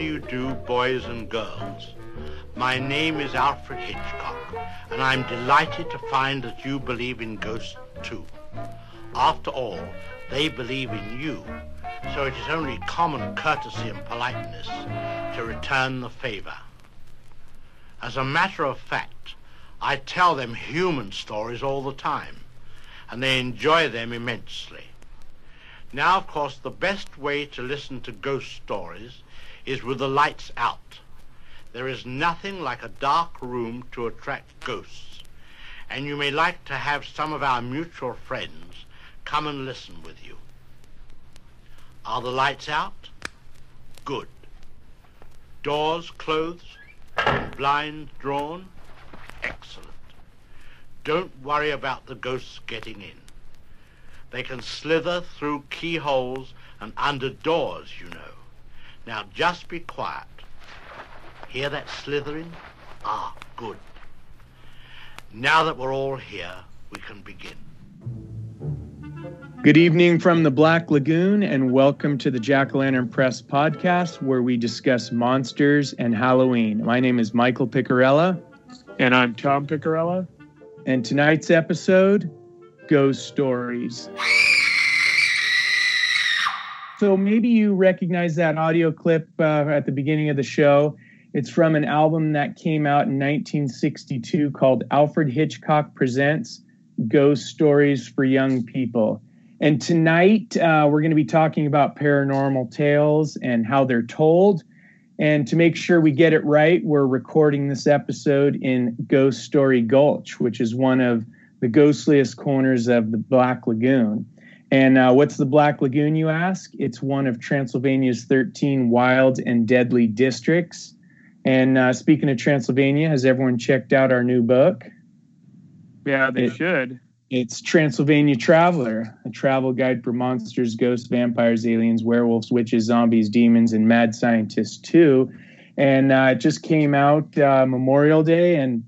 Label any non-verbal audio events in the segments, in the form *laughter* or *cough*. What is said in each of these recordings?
do you do, boys and girls? My name is Alfred Hitchcock, and I'm delighted to find that you believe in ghosts too. After all, they believe in you, so it is only common courtesy and politeness to return the favor. As a matter of fact, I tell them human stories all the time, and they enjoy them immensely. Now, of course, the best way to listen to ghost stories is with the lights out. There is nothing like a dark room to attract ghosts, and you may like to have some of our mutual friends come and listen with you. Are the lights out? Good. Doors closed? Blinds drawn? Excellent. Don't worry about the ghosts getting in. They can slither through keyholes and under doors, you know. Now just be quiet. Hear that slithering? Ah, good. Now that we're all here, we can begin. Good evening from the Black Lagoon, and welcome to the Jack o' Lantern Press podcast, where we discuss monsters and Halloween. My name is Michael Picarella. And I'm Tom Picarella. And tonight's episode Ghost Stories. So maybe you recognize that audio clip uh, at the beginning of the show. It's from an album that came out in 1962 called Alfred Hitchcock Presents Ghost Stories for Young People. And tonight uh, we're going to be talking about paranormal tales and how they're told. And to make sure we get it right, we're recording this episode in Ghost Story Gulch, which is one of the ghostliest corners of the Black Lagoon. And uh, what's the Black Lagoon, you ask? It's one of Transylvania's 13 wild and deadly districts. And uh, speaking of Transylvania, has everyone checked out our new book? Yeah, they it, should. It's Transylvania Traveler, a travel guide for monsters, ghosts, vampires, aliens, werewolves, witches, zombies, demons, and mad scientists, too. And uh, it just came out uh, Memorial Day, and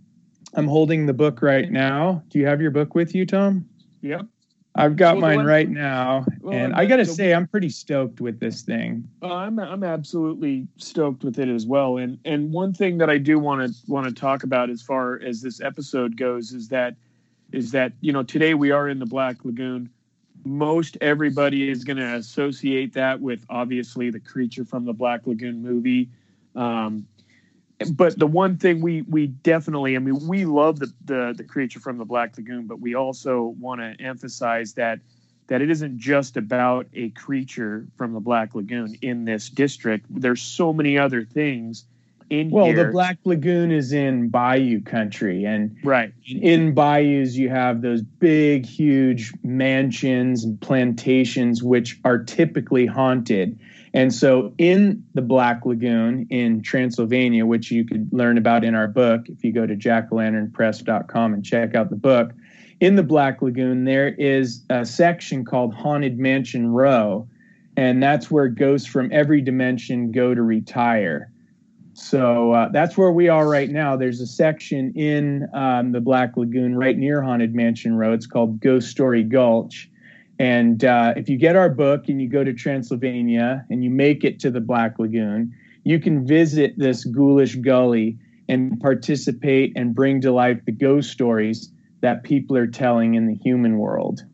I'm holding the book right now. Do you have your book with you, Tom? Yep. I've got well, mine one, right now, well, and I got to say, I'm pretty stoked with this thing. I'm I'm absolutely stoked with it as well. And and one thing that I do want to want to talk about as far as this episode goes is that is that you know today we are in the Black Lagoon. Most everybody is going to associate that with obviously the creature from the Black Lagoon movie. Um, but the one thing we we definitely, I mean, we love the the, the creature from the Black Lagoon, but we also want to emphasize that that it isn't just about a creature from the Black Lagoon in this district. There's so many other things in well, here. the Black Lagoon is in Bayou country, and right in bayous you have those big, huge mansions and plantations, which are typically haunted. And so, in the Black Lagoon in Transylvania, which you could learn about in our book if you go to jackolanternpress.com and check out the book, in the Black Lagoon, there is a section called Haunted Mansion Row, and that's where ghosts from every dimension go to retire. So uh, that's where we are right now. There's a section in um, the Black Lagoon right near Haunted Mansion Row. It's called Ghost Story Gulch and uh, if you get our book and you go to Transylvania and you make it to the Black Lagoon, you can visit this ghoulish gully and participate and bring to life the ghost stories that people are telling in the human world.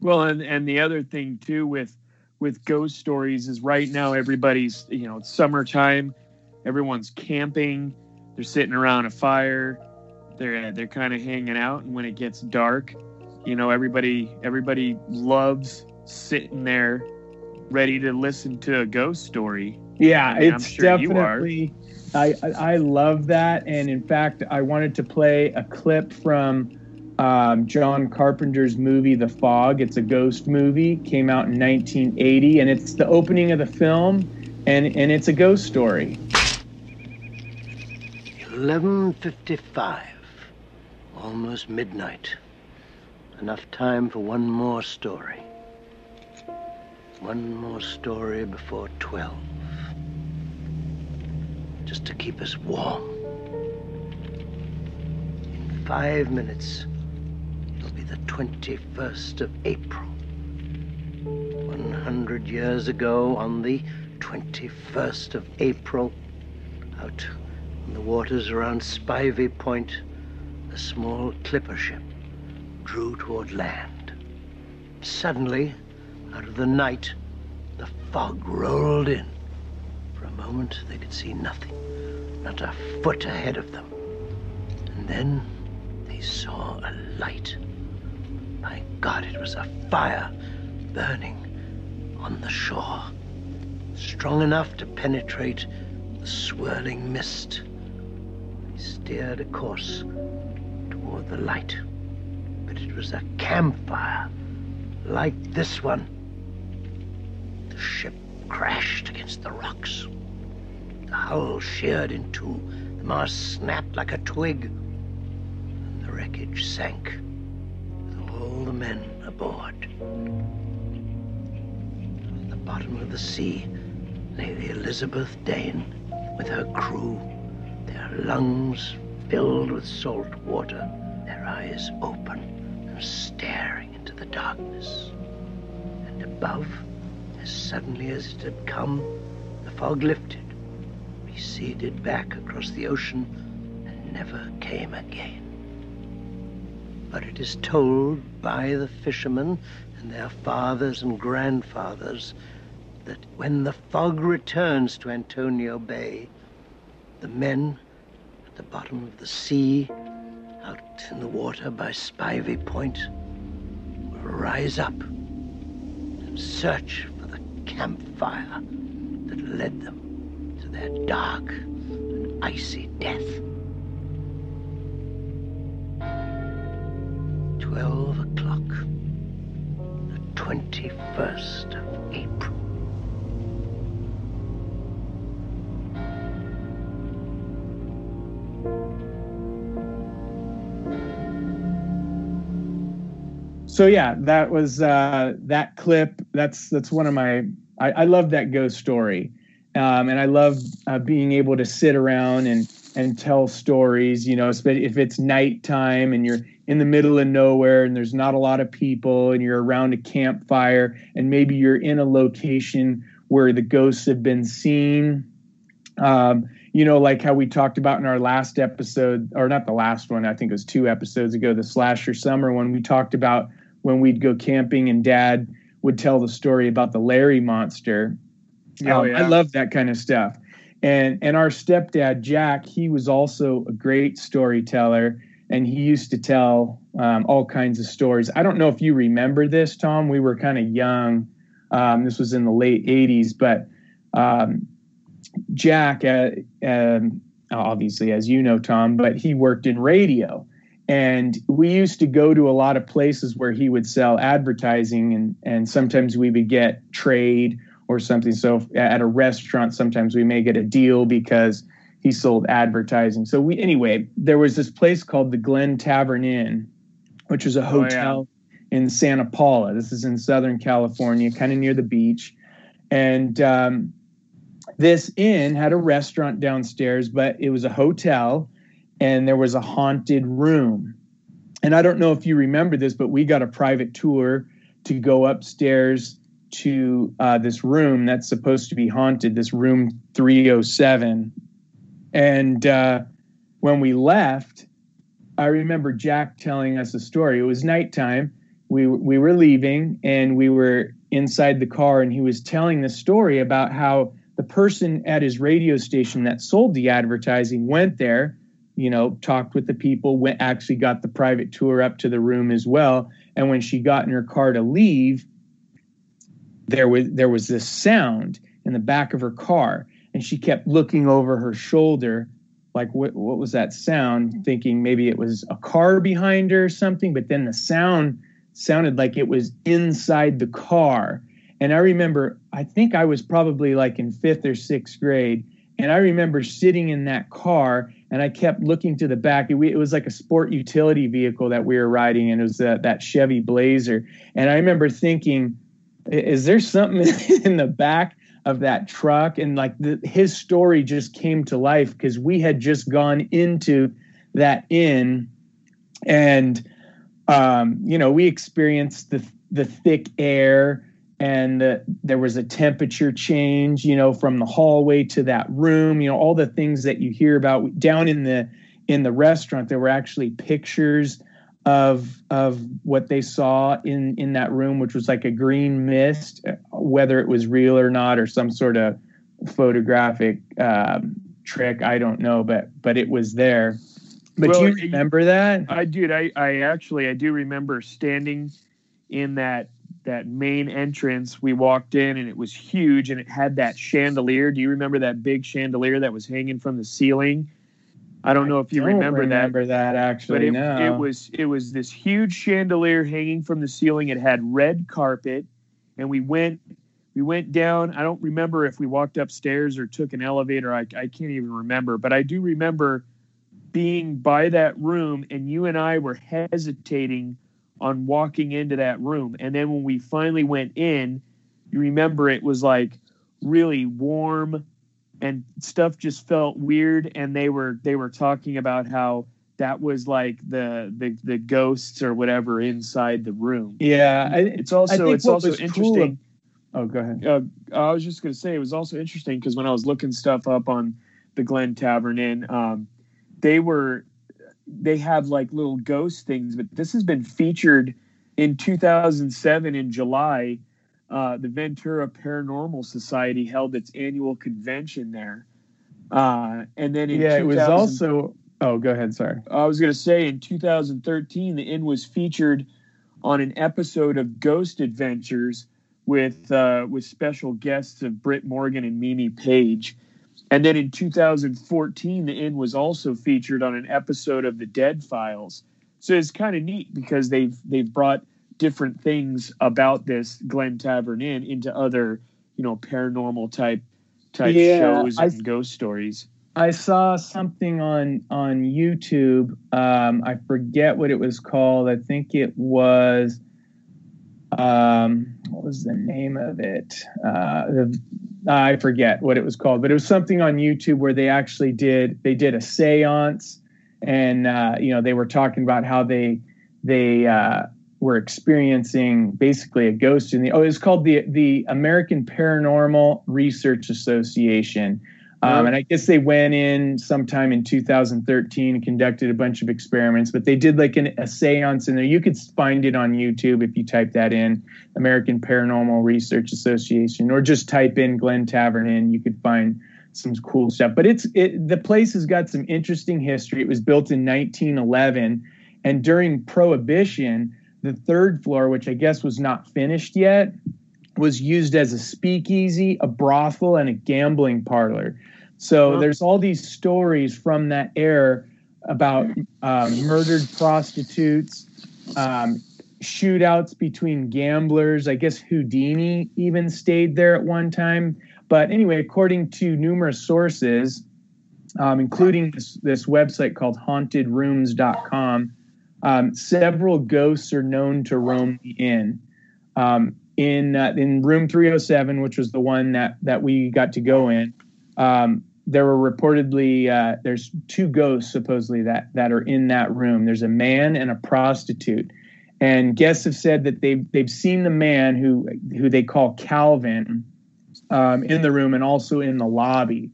Well, and, and the other thing too with with ghost stories is right now everybody's you know it's summertime, everyone's camping, they're sitting around a fire, they're they're kind of hanging out, and when it gets dark, you know everybody everybody loves sitting there ready to listen to a ghost story. Yeah I mean, it's sure definitely I, I love that. And in fact i wanted to play a clip from um, john carpenter's movie the fog. It's a ghost movie came out in 1980 and it's the opening of the film and and it's a ghost story. 1155 almost midnight Enough time for one more story. One more story before 12. Just to keep us warm. In five minutes, it'll be the 21st of April. 100 years ago, on the 21st of April, out on the waters around Spivey Point, a small clipper ship drew toward land. Suddenly, out of the night, the fog rolled in. For a moment, they could see nothing, not a foot ahead of them. And then they saw a light. My God, it was a fire burning on the shore, strong enough to penetrate the swirling mist. They steered a course toward the light, but it was a campfire like this one. The ship crashed against the rocks. The hull sheared in two. The mast snapped like a twig. And the wreckage sank with all the men aboard. At the bottom of the sea lay the Elizabeth Dane with her crew, their lungs filled with salt water, their eyes open staring into the darkness. And above, as suddenly as it had come, the fog lifted, receded back across the ocean, and never came again. But it is told by the fishermen and their fathers and grandfathers that when the fog returns to Antonio Bay, the men at the bottom of the sea, out in the water by Spivey Point, will rise up and search for the campfire that led them to their dark and icy death. Twelve o'clock, the 21st of April. So yeah, that was uh, that clip. That's that's one of my. I, I love that ghost story, um, and I love uh, being able to sit around and and tell stories. You know, if it's nighttime and you're in the middle of nowhere and there's not a lot of people and you're around a campfire and maybe you're in a location where the ghosts have been seen. Um, you know, like how we talked about in our last episode, or not the last one, I think it was two episodes ago, the slasher summer when We talked about when we'd go camping and dad would tell the story about the Larry monster. Oh, um, yeah. I love that kind of stuff. And and our stepdad Jack, he was also a great storyteller, and he used to tell um, all kinds of stories. I don't know if you remember this, Tom. We were kind of young. Um, this was in the late '80s, but um, Jack, uh, um, obviously, as you know, Tom, but he worked in radio, and we used to go to a lot of places where he would sell advertising and and sometimes we would get trade or something. So at a restaurant sometimes we may get a deal because he sold advertising. So we anyway there was this place called the glen tavern inn which was a hotel oh, yeah. in santa paula. This is in southern california kind of near the beach. And um, this inn had a restaurant downstairs but it was a hotel and there was a haunted room. And I don't know if you remember this, but we got a private tour to go upstairs to uh, this room that's supposed to be haunted, this room 307. And uh, when we left, I remember Jack telling us a story. It was nighttime. We, we were leaving and we were inside the car, and he was telling the story about how the person at his radio station that sold the advertising went there you know, talked with the people, went actually got the private tour up to the room as well. And when she got in her car to leave, there was there was this sound in the back of her car, and she kept looking over her shoulder, like what what was that sound? Thinking maybe it was a car behind her or something. But then the sound sounded like it was inside the car. And I remember, I think I was probably like in fifth or sixth grade, and I remember sitting in that car and I kept looking to the back. It, it, was like a sport utility vehicle that we were riding, and it was uh, that Chevy Blazer. And I remember thinking, is there something *laughs* in the back of that truck? And like the, his story just came to life because we had just gone into that inn, and um, you know we experienced the the thick air and uh, there was a temperature change, you know, from the hallway to that room, you know, all the things that you hear about down in the in the restaurant. There were actually pictures of of what they saw in in that room, which was like a green mist, whether it was real or not, or some sort of photographic um, trick. I don't know, but but it was there. But Well, do you remember that? I did. I, I actually I do remember standing in that that main entrance. We walked in and it was huge and it had that chandelier. Do you remember that big chandelier that was hanging from the ceiling? I don't know if you Don't remember, remember that, that actually. but it, no. it was it was this huge chandelier hanging from the ceiling. It had red carpet, and we went we went down. I don't remember if we walked upstairs or took an elevator. I, I can't even remember, but I do remember being by that room, and you and I were hesitating on walking into that room. And then when we finally went in, you remember it was like really warm and stuff just felt weird and they were they were talking about how that was like the the, the ghosts or whatever inside the room. yeah. I, It's also it's also was cool interesting. oh, go ahead. uh, I was just going to say it was also interesting because when I was looking stuff up on the Glen Tavern Inn, um, they were they have like little ghost things, but this has been featured in 2007 in July. Uh, the Ventura Paranormal Society held its annual convention there, uh, and then in Yeah, it was also. Oh, go ahead. Sorry. I was going to say in 2013, the inn was featured on an episode of Ghost Adventures with uh, with special guests of Britt Morgan and Mimi Page. And then in 2014, the inn was also featured on an episode of The Dead Files. So it's kind of neat because they've they've brought different things about this Glen Tavern Inn into other you know paranormal type type Yeah, shows I- and ghost stories. I saw something on on YouTube. Um, I forget what it was called. I think it was. Um, what was the name of it? Uh, the, I forget what it was called, but it was something on YouTube where they actually did they did a séance, and uh, you know they were talking about how they they uh, were experiencing basically a ghost in the oh it's called the the American Paranormal Research Association. Um, and I guess they went in sometime in 2013 and conducted a bunch of experiments, but they did like an, a seance in there. You could find it on YouTube if you type that in, American Paranormal Research Association, or just type in Glen Tavern Inn. You could find some cool stuff. But it's it, the place has got some interesting history. It was built in 1911, and during Prohibition, the third floor, which I guess was not finished yet, was used as a speakeasy, a brothel, and a gambling parlor. So Huh. there's all these stories from that era about um, murdered prostitutes, um, shootouts between gamblers. I guess Houdini even stayed there at one time. But anyway, according to numerous sources, um, including this, this website called hauntedrooms.com, um, several ghosts are known to roam the inn. Um, in uh, in room 307, which was the one that that we got to go in, um, there were reportedly uh, there's two ghosts supposedly that that are in that room. There's a man and a prostitute, and guests have said that they've they've seen the man who who they call Calvin um, in the room and also in the lobby.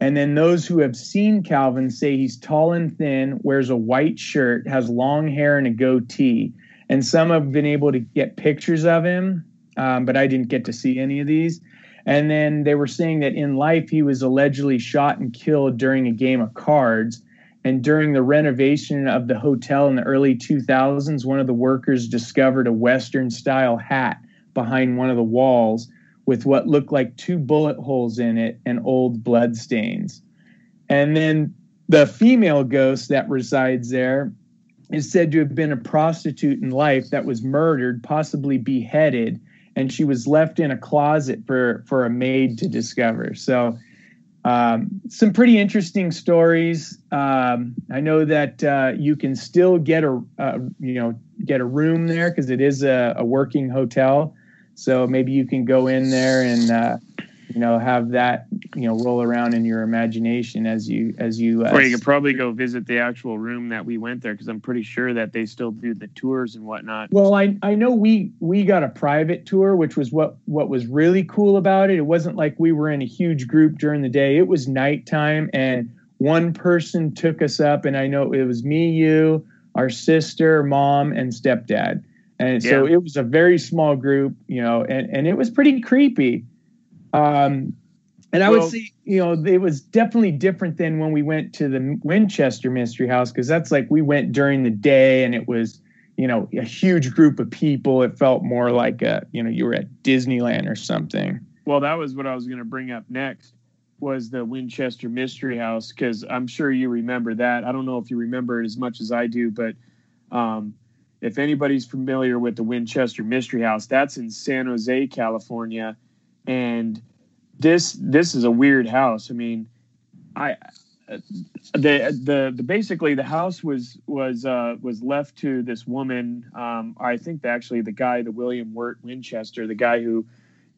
And then those who have seen Calvin say he's tall and thin, wears a white shirt, has long hair and a goatee. And some have been able to get pictures of him, um, but I didn't get to see any of these. And then they were saying that in life he was allegedly shot and killed during a game of cards. And during the renovation of the hotel in the early 2000s, one of the workers discovered a Western style hat behind one of the walls with what looked like two bullet holes in it and old blood stains. And then the female ghost that resides there is said to have been a prostitute in life that was murdered, possibly beheaded, and she was left in a closet for for a maid to discover. So, um, some pretty interesting stories. Um, I know that uh, you can still get a, a you know get a room there because it is a, a working hotel. So maybe you can go in there and uh, you know have that you know roll around in your imagination as you as you uh, or you could probably go visit the actual room that we went there because i'm pretty sure that they still do the tours and whatnot. Well i i know we we got a private tour which was what what was really cool about it. It wasn't like we were in a huge group during the day. It was nighttime and one person took us up and i know it was me you our sister mom and stepdad. And so it was a very small group you know and and it was pretty creepy um, and I well, would say, you know, it was definitely different than when we went to the Winchester Mystery House because that's like we went during the day and it was, you know, a huge group of people. It felt more like a, you know, you were at Disneyland or something. Well, that was what I was going to bring up next was the Winchester Mystery House because I'm sure you remember that. I don't know if you remember it as much as I do, but um, if anybody's familiar with the Winchester Mystery House, that's in San Jose, California and this this is a weird house. I mean, I the the, the basically the house was was uh, was left to this woman. Um, I think actually the guy, the William Wirt Winchester, the guy who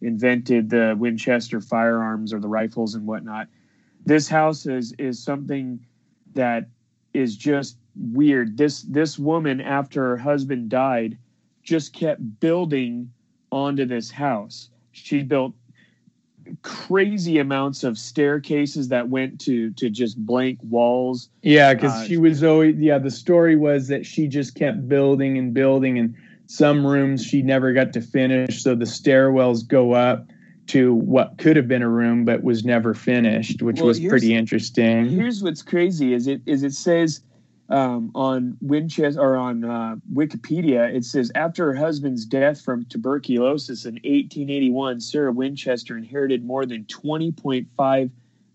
invented the Winchester firearms or the rifles and whatnot. This house is is something that is just weird. This this woman, after her husband died, just kept building onto this house. She built crazy amounts of staircases that went to to just blank walls. Yeah, because uh, she was always yeah. The story was that she just kept building and building, and some rooms she never got to finish. So the stairwells go up to what could have been a room but was never finished, which well, was pretty interesting. Here's what's crazy: is it is it says um, on Winchester or on uh, Wikipedia, it says after her husband's death from tuberculosis in 1881, Sarah Winchester inherited more than 20.5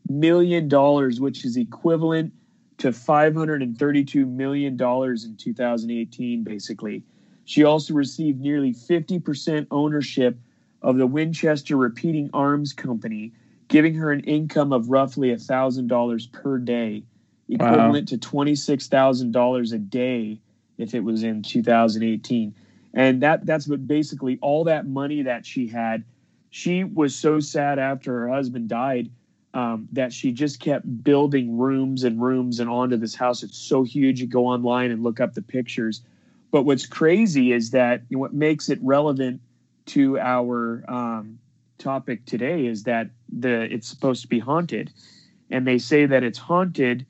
million dollars, which is equivalent to 532 million dollars in 2018. Basically, she also received nearly 50% ownership of the Winchester Repeating Arms Company, giving her an income of roughly thousand dollars per day equivalent wow. to $26,000 a day if it was in 2018. And that that's what basically all that money that she had. She was so sad after her husband died um, that she just kept building rooms and rooms and onto this house. It's so huge. You go online and look up the pictures. But what's crazy is that what makes it relevant to our um, topic today is that the it's supposed to be haunted, and they say that it's haunted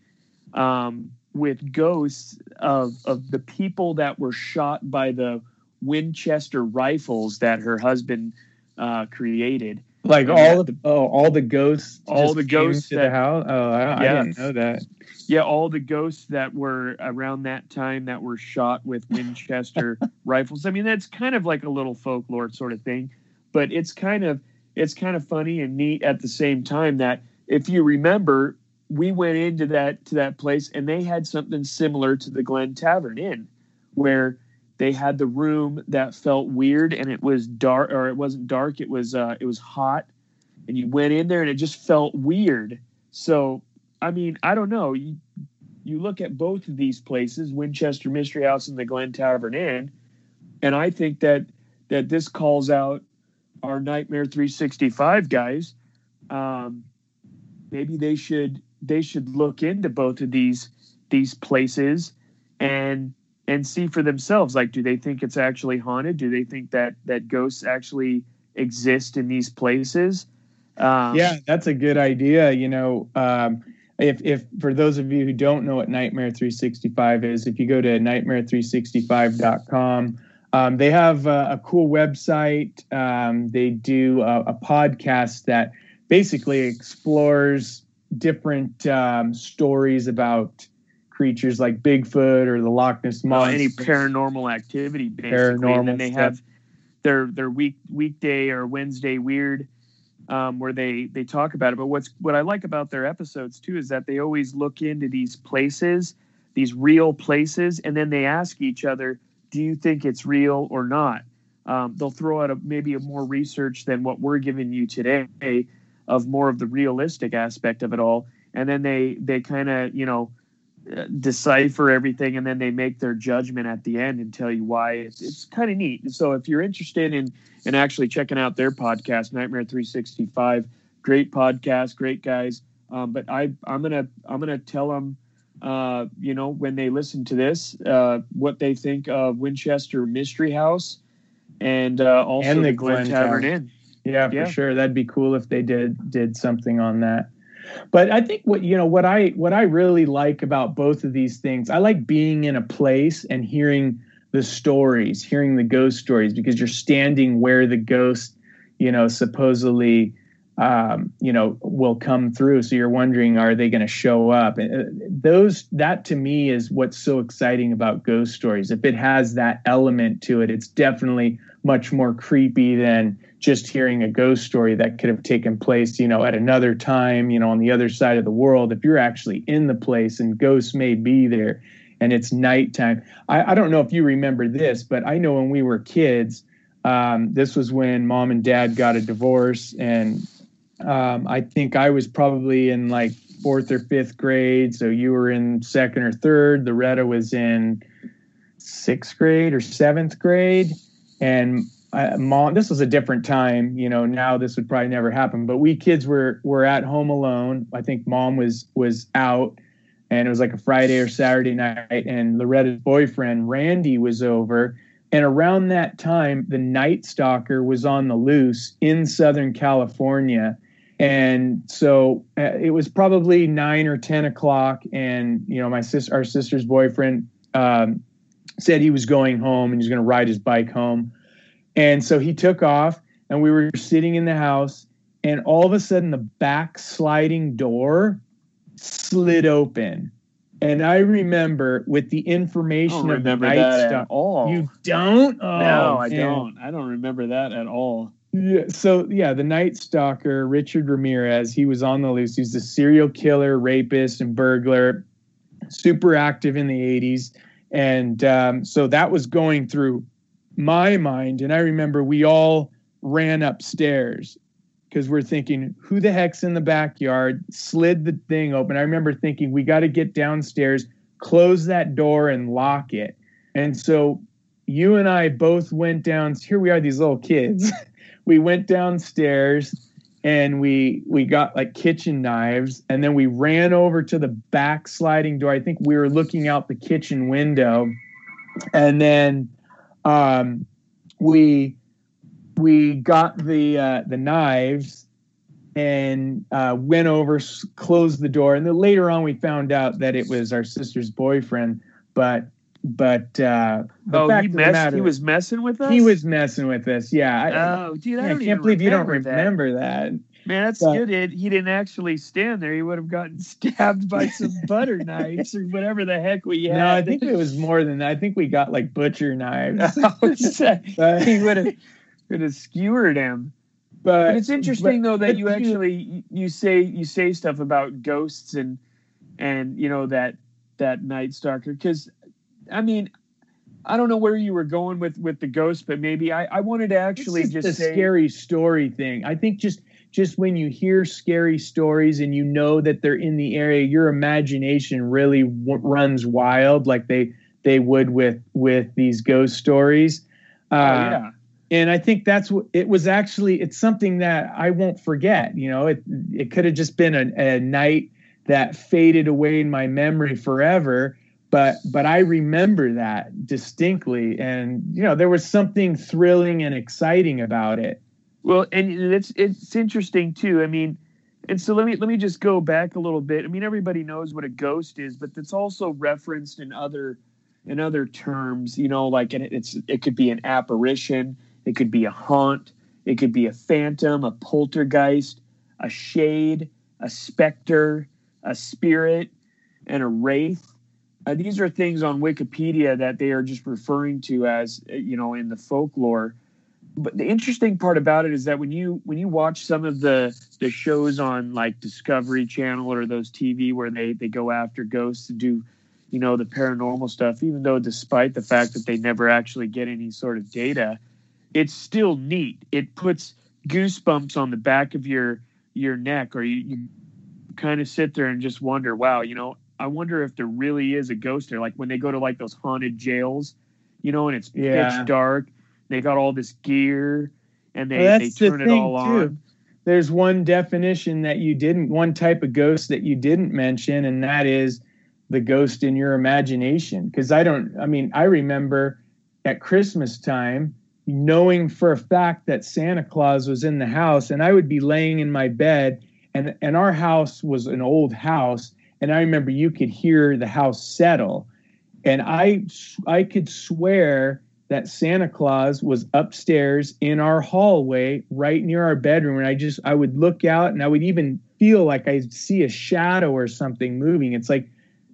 um, with ghosts of of the people that were shot by the Winchester rifles that her husband uh, created. Like and all the oh, all the ghosts, all the ghosts to that, the house. Oh, I, yeah. I didn't know that. Yeah, all the ghosts that were around that time that were shot with *laughs* Winchester rifles. I mean, that's kind of like a little folklore sort of thing, but it's kind of it's kind of funny and neat at the same time that if you remember we went into that to that place and they had something similar to the Glen Tavern Inn, where they had the room that felt weird and it was dark or it wasn't dark, it was uh, it was hot, and you went in there and it just felt weird. So I mean, I don't know. You you look at both of these places, Winchester Mystery House and the Glen Tavern Inn, and I think that that this calls out our Nightmare 365 guys. Um, maybe they should they should look into both of these these places and and see for themselves like do they think it's actually haunted? Do they think that that ghosts actually exist in these places? Um, yeah that's a good idea you know um, if if for those of you who don't know what nightmare 365 is if you go to nightmare365.com um, they have a, a cool website um, they do a, a podcast that basically explores different um, stories about creatures like Bigfoot or the Loch Ness monster. any paranormal activity, basically. Paranormal and then they stuff. have their their week weekday or Wednesday weird, um, where they they talk about it. But what's what I like about their episodes too is that they always look into these places, these real places, and then they ask each other, "Do you think it's real or not?" Um, they'll throw out a, maybe a more research than what we're giving you today of more of the realistic aspect of it all and then they they kind of you know uh, decipher everything and then they make their judgment at the end and tell you why it's, it's kind of neat so if you're interested in in actually checking out their podcast nightmare 365 great podcast, great guys. Um, but I I'm gonna I'm gonna tell them, uh, you know, when they listen to this, uh, what they think of Winchester Mystery House, and uh, also And the the Glen Glen Tavern Tavern. Inn. Yeah, Yeah. for sure. That'd be cool if they did did something on that. But I think what you know what I what I really like about both of these things, I like being in a place and hearing the stories, hearing the ghost stories because you're standing where the ghost, you know, supposedly um, you know, will come through. So you're wondering, are they going to show up? And uh, those, that to me is what's so exciting about ghost stories. If it has that element to it, it's definitely much more creepy than just hearing a ghost story that could have taken place, you know, at another time, you know, on the other side of the world. If you're actually in the place and ghosts may be there and it's nighttime. I, I don't know if you remember this, but I know when we were kids, um, this was when mom and dad got a divorce and um, I think I was probably in like fourth or fifth grade. So you were in second or third. Loretta was in sixth grade or seventh grade. And mom, this was a different time. You know, now this would probably never happen. But we kids were were at home alone. I think mom was was out, and it was like a Friday or Saturday night. And Loretta's boyfriend Randy was over. And around that time, the Night Stalker was on the loose in Southern California and so uh, it was probably nine or ten o'clock and you know my sister our sister's boyfriend um, said he was going home and he was going to ride his bike home and so he took off and we were sitting in the house and all of a sudden the back sliding door slid open and i remember with the information of the night that at Stalker- all. you don't oh, no, I man. don't. I don't remember that at all. Yeah, so yeah, the Night Stalker, Richard Ramirez, he was on the loose. He's a serial killer, rapist, and burglar, super active in the 80s. And um, so that was going through my mind. And I remember we all ran upstairs because we're thinking, who the heck's in the backyard? Slid the thing open. I remember thinking, we got to get downstairs, close that door, and lock it. And so you and I both went down. Here we are, these little kids. *laughs* we went downstairs and we we got like kitchen knives and then we ran over to the back sliding door i think we were looking out the kitchen window and then um we we got the uh the knives and uh went over s- closed the door and then later on we found out that it was our sister's boyfriend but but uh the oh, fact he messed. matter- He was messing with us. he was messing with us yeah I, Oh, dude, I, I, don't can't believe you don't remember that. remember that. Man, that's But- good. It, he didn't actually stand there. He would have gotten *laughs* stabbed by some *laughs* butter knives or whatever the heck we had. No, I think it was more than that. I think we got like butcher knives. *laughs* he would have would have skewered him. But it's interesting though that you actually you say you say stuff about ghosts and and you know that that night stalker because I mean I don't know where you were going with with the ghost, but maybe I I wanted to actually just the say scary story thing. I think just just when you hear scary stories and you know that they're in the area, your imagination really w- runs wild, like they they would with with these ghost stories. oh, Uh, yeah and I think that's what it was actually. It's something that I won't forget. You know, it it could have just been a, a night that faded away in my memory forever. But but I remember that distinctly, and you know, there was something thrilling and exciting about it. Well, and it's it's interesting too. I mean, and so let me let me just go back a little bit. I mean, everybody knows what a ghost is, but it's also referenced in other in other terms. You know, like it's it could be an apparition, it could be a haunt, it could be a phantom, a poltergeist, a shade, a specter, a spirit, and a wraith. Uh, these are things on Wikipedia that they are just referring to as you know in the folklore but the interesting part about it is that when you when you watch some of the the shows on like Discovery Channel or those TV where they they go after ghosts to do you know the paranormal stuff even though despite the fact that they never actually get any sort of data it's still neat it puts goosebumps on the back of your your neck or you, you kind of sit there and just wonder wow you know I wonder if there really is a ghost there like when they go to like those haunted jails you know and it's Yeah. pitch dark they got all this gear and they, Well, they that's the turn it all too. on. there's one definition that you didn't, one type of ghost that you didn't mention, and that is the ghost in your imagination. Because I don't, I mean, I remember at Christmas time knowing for a fact that Santa Claus was in the house, and I would be laying in my bed, and and our house was an old house, and I remember you could hear the house settle, and I I could swear that Santa Claus was upstairs in our hallway right near our bedroom. And I just, I would look out and I would even feel like I see a shadow or something moving. It's like,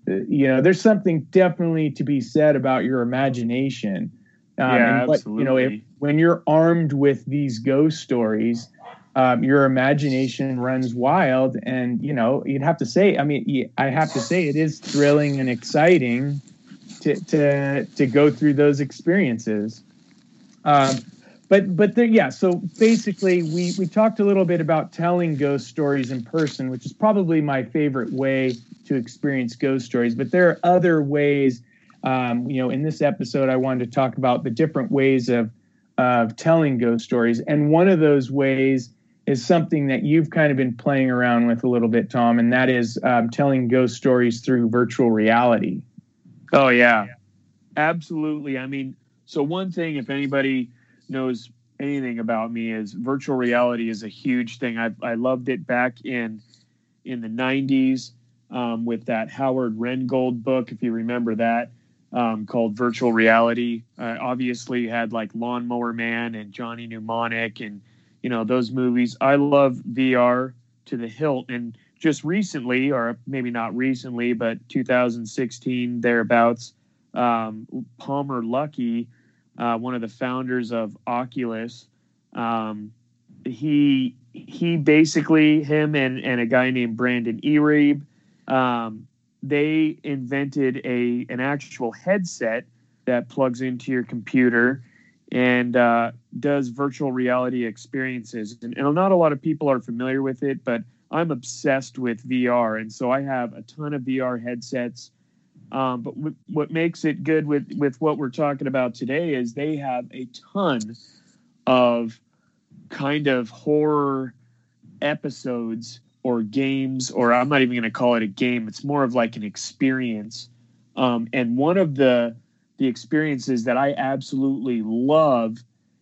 uh, you know, there's something definitely to be said about your imagination. Um, yeah, and, absolutely. You know, if, when you're armed with these ghost stories, um, your imagination runs wild. And, you know, you'd have to say, I mean, I have to say it is thrilling and exciting to to to go through those experiences. Um, but but there, yeah. So basically, we we talked a little bit about telling ghost stories in person, which is probably my favorite way to experience ghost stories. But there are other ways. Um, you know, in this episode, I wanted to talk about the different ways of of telling ghost stories, and one of those ways is something that you've kind of been playing around with a little bit, Tom, and that is um, telling ghost stories through virtual reality. Oh yeah, absolutely. I mean, so one thing, if anybody knows anything about me, is virtual reality is a huge thing. I I loved it back in in the '90s um, with that Howard Rheingold book, if you remember that, um, called Virtual Reality. Uh, obviously, had like Lawnmower Man and Johnny Mnemonic, and you know those movies. I love VR to the hilt, and just recently, or maybe not recently, but 2016 thereabouts, um, Palmer Luckey, uh, one of the founders of Oculus, um, he he basically him and and a guy named Brendan Iribe, um, they invented a an actual headset that plugs into your computer and uh, does virtual reality experiences. And, and not a lot of people are familiar with it, but I'm obsessed with VR, and so I have a ton of VR headsets. Um, but w- what makes it good with with what we're talking about today is they have a ton of kind of horror episodes or games, or I'm not even going to call it a game. It's more of like an experience. Um, and one of the the experiences that I absolutely love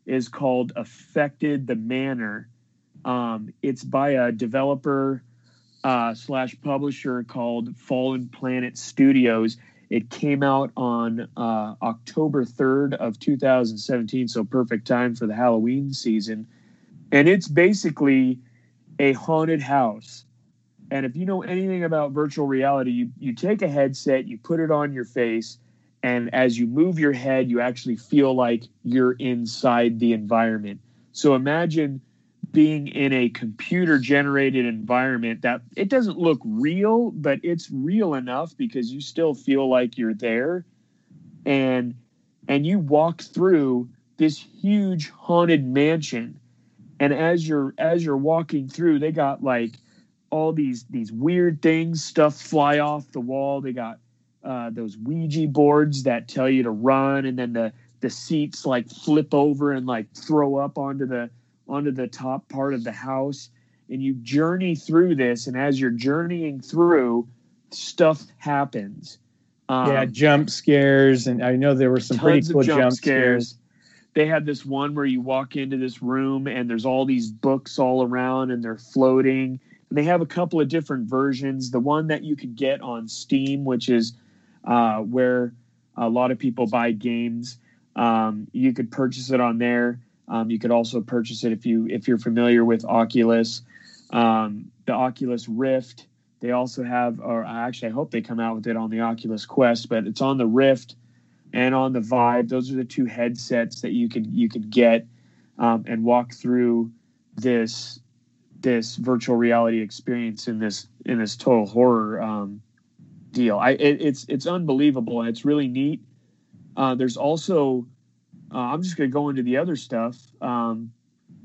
is called Affected the Manor um, it's by a developer uh, slash publisher called Fallen Planet Studios. It came out on uh, October 3rd of 2017, so perfect time for the Halloween season. And it's basically a haunted house. And if you know anything about virtual reality, you, you take a headset, you put it on your face, and as you move your head, you actually feel like you're inside the environment. So imagine being in a computer generated environment that it doesn't look real, but it's real enough because you still feel like you're there. And and you walk through this huge haunted mansion. And as you're as you're walking through, they got like all these these weird things, stuff fly off the wall. They got uh, those Ouija boards that tell you to run, and then the the seats like flip over and like throw up onto the onto the top part of the house and you journey through this and as you're journeying through stuff happens. Um, yeah jump scares and i know there were some pretty cool jump, jump scares. scares. They had this one where you walk into this room and there's all these books all around and they're floating. And they have a couple of different versions. The one that you could get on steam which is uh, where a lot of people buy games um, you could purchase it on there um, you could also purchase it if you if you're familiar with Oculus, um, the Oculus Rift. They also have, or actually, I hope they come out with it on the Oculus Quest, but it's on the Rift and on the Vive. Those are the two headsets that you could you could get um, and walk through this this virtual reality experience in this in this total horror um, deal. I it, it's it's unbelievable and it's really neat. Uh, there's also uh, I'm just going to go into the other stuff. Um,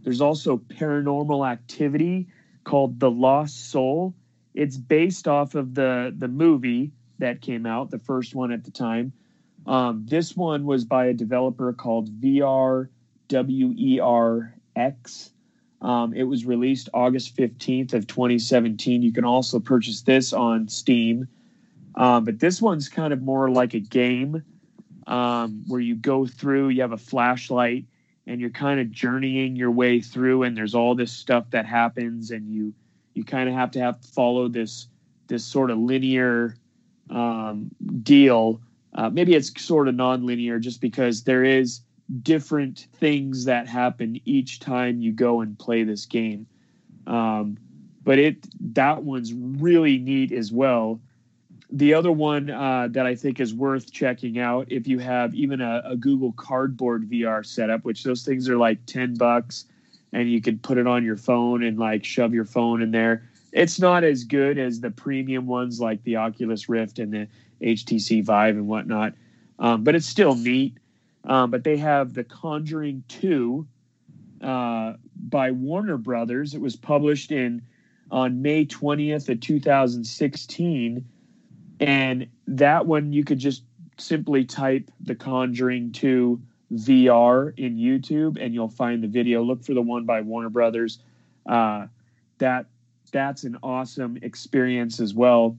there's also paranormal activity called The Lost Soul. It's based off of the the movie that came out, the first one at the time. Um, this one was by a developer called VRWERX. Um, it was released August 15th of 2017. You can also purchase this on Steam. Um, but this one's kind of more like a game um, where you go through, you have a flashlight, and you're kind of journeying your way through, and there's all this stuff that happens, and you you kind of have to have to follow this this sort of linear um, deal. Uh, maybe it's sort of non-linear, just because there is different things that happen each time you go and play this game. Um, but it that one's really neat as well. The other one uh, that I think is worth checking out if you have even a, a, Google Cardboard VR setup, which those things are like ten bucks, and you can put it on your phone and like shove your phone in there. It's not as good as the premium ones like the Oculus Rift and the HTC Vive and whatnot, um, but it's still neat. Um, but they have The Conjuring 2 uh, by Warner Brothers. It was published in on May 20th of 2016. And that one you could just simply type The Conjuring 2 VR in YouTube and you'll find the video. Look for the one by Warner Brothers. Uh, that that's an awesome experience as well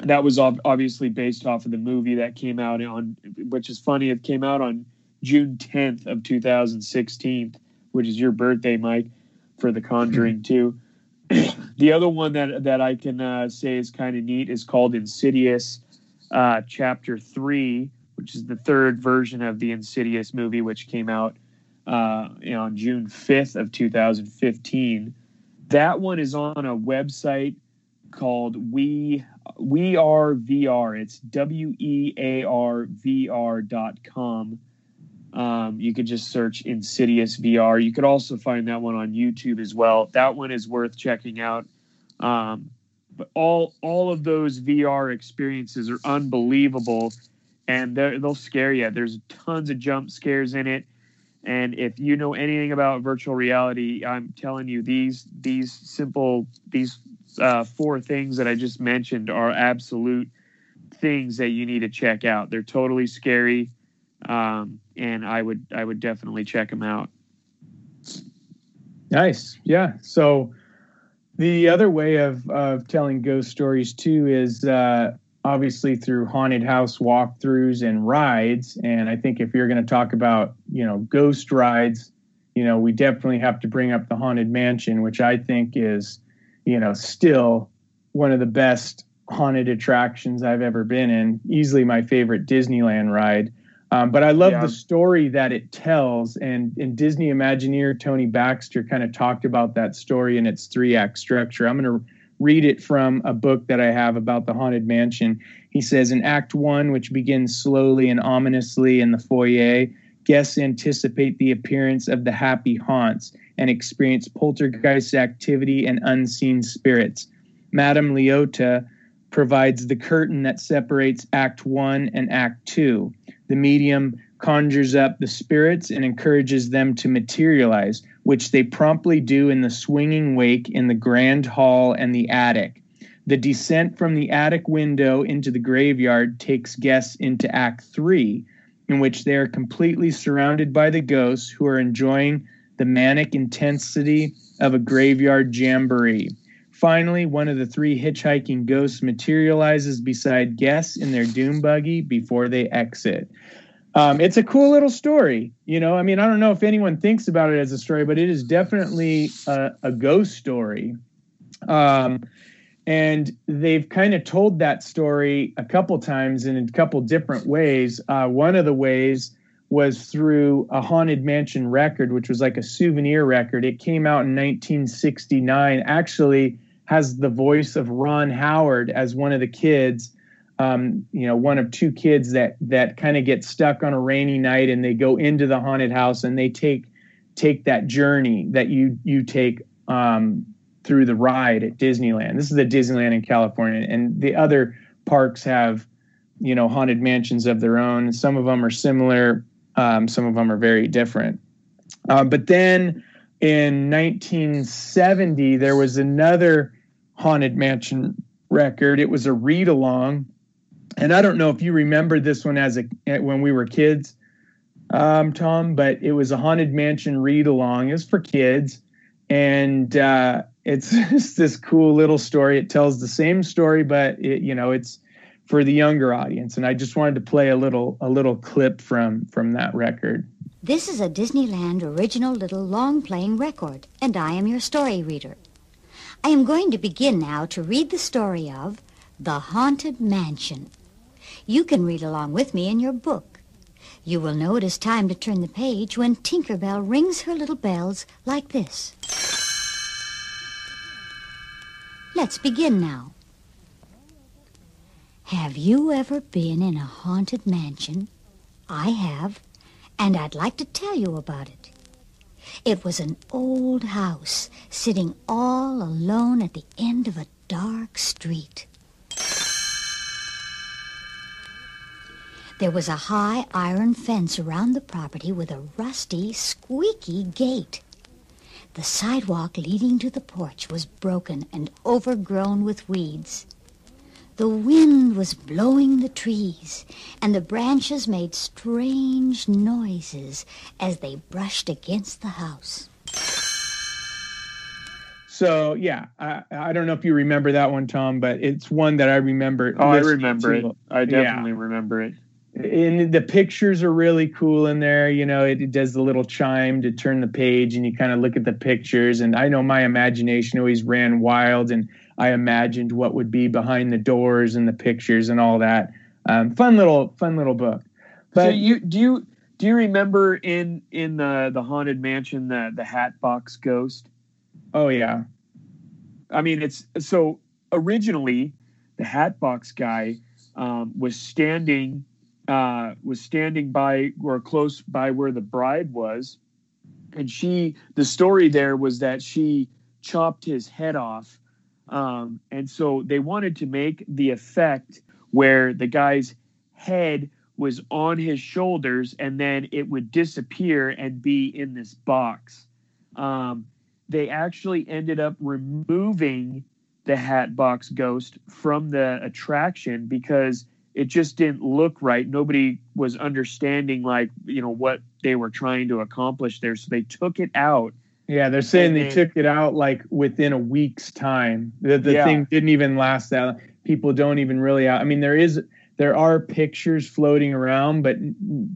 that was obviously based off of the movie that came out on, which is funny. It came out on June 10th of 2016, which is your birthday, Mike, for The Conjuring *laughs* 2. The other one that that I can uh, say is kind of neat is called Insidious uh, Chapter Three, which is the third version of the Insidious movie, which came out uh, you know, on June 5th of 2015. That one is on a website called We We Are VR. It's W E A R V R dot com. Um, you could just search Insidious VR. You could also find that one on YouTube as well. That one is worth checking out. Um, but all all of those VR experiences are unbelievable, and they'll scare you. There's tons of jump scares in it, and if you know anything about virtual reality, I'm telling you these these simple these uh, four things that I just mentioned are absolute things that you need to check out. They're totally scary, um, and I would I would definitely check them out. Nice, yeah. So the other way of of telling ghost stories too is uh, obviously through haunted house walkthroughs and rides. And I think if you're going to talk about you know ghost rides, you know we definitely have to bring up the haunted mansion, which I think is you know, still one of the best haunted attractions I've ever been in. Easily my favorite Disneyland ride. Um, but I love yeah. the story that it tells. And in Disney Imagineer, Tony Baxter kind of talked about that story in its three act structure. I'm going to read it from a book that I have about the Haunted Mansion. He says in Act One, which begins slowly and ominously in the foyer, guests anticipate the appearance of the happy haunts and experience poltergeist activity and unseen spirits. Madame Leota provides the curtain that separates Act 1 and Act 2. The medium conjures up the spirits and encourages them to materialize, which they promptly do in the swinging wake in the grand hall and the attic. The descent from the attic window into the graveyard takes guests into Act 3, in which they are completely surrounded by the ghosts who are enjoying the manic intensity of a graveyard jamboree. Finally, one of the three hitchhiking ghosts materializes beside guests in their doom buggy before they exit. Um, it's a cool little story. You know, I mean, I don't know if anyone thinks about it as a story, but it is definitely a, a ghost story. Um, and they've kind of told that story a couple times in a couple different ways. Uh, one of the ways was through a Haunted Mansion record, which was like a souvenir record. It came out in 1969. Actually, has the voice of Ron Howard as one of the kids. Um, you know, one of two kids that that kind of get stuck on a rainy night and they go into the haunted house and they take take that journey that you you take um, through the ride at Disneyland. This is the Disneyland in California, and the other parks have you know haunted mansions of their own. Some of them are similar um, some of them are very different. Uh, but then in 1970, there was another Haunted Mansion record. It was a read along. And I don't know if you remember this one as a when we were kids, um, Tom, but it was a Haunted Mansion read along. It was for kids. and uh, it's *laughs* just this cool little story. It tells the same story, but it, you know, it's for the younger audience. And I just wanted to play a little a little clip from from that record. This is a Disneyland original little long playing record, and I am your story reader. I am going to begin now to read the story of The Haunted Mansion. You can read along with me in your book. You will know it is time to turn the page when Tinker Bell rings her little bells like this. Let's begin now. Have you ever been in a haunted mansion? I have, and I'd like to tell you about it. It was an old house sitting all alone at the end of a dark street. There was a high iron fence around the property with a rusty, squeaky gate. The sidewalk leading to the porch was broken and overgrown with weeds. The wind was blowing the trees, and the branches made strange noises as they brushed against the house. So yeah, I, I don't know if you remember that one, Tom, but it's one that I remember. Oh, I listening remember it. I definitely remember it. And the pictures are really cool in there. You know, it, it does the little chime to turn the page, and you kind of look at the pictures. And I know my imagination always ran wild, and I imagined what would be behind the doors and the pictures and all that. Um, fun little, fun little book. so But you do you do you remember in in the the haunted mansion the the hat box Ghost? oh yeah, I mean, it's so originally the hat box guy um, was standing uh, was standing by or close by where the bride was, and she the story there was that she chopped his head off, um, and so they wanted to make the effect where the guy's head was on his shoulders and then it would disappear and be in this box. Um, they actually ended up removing the Hatbox Ghost from the attraction because it just didn't look right. Nobody was understanding like you know what they were trying to accomplish there, so they took it out. Yeah. They're saying And they took it out like within a week's time. The the Yeah. thing didn't even last that. People don't even really. I mean, there is there are pictures floating around, but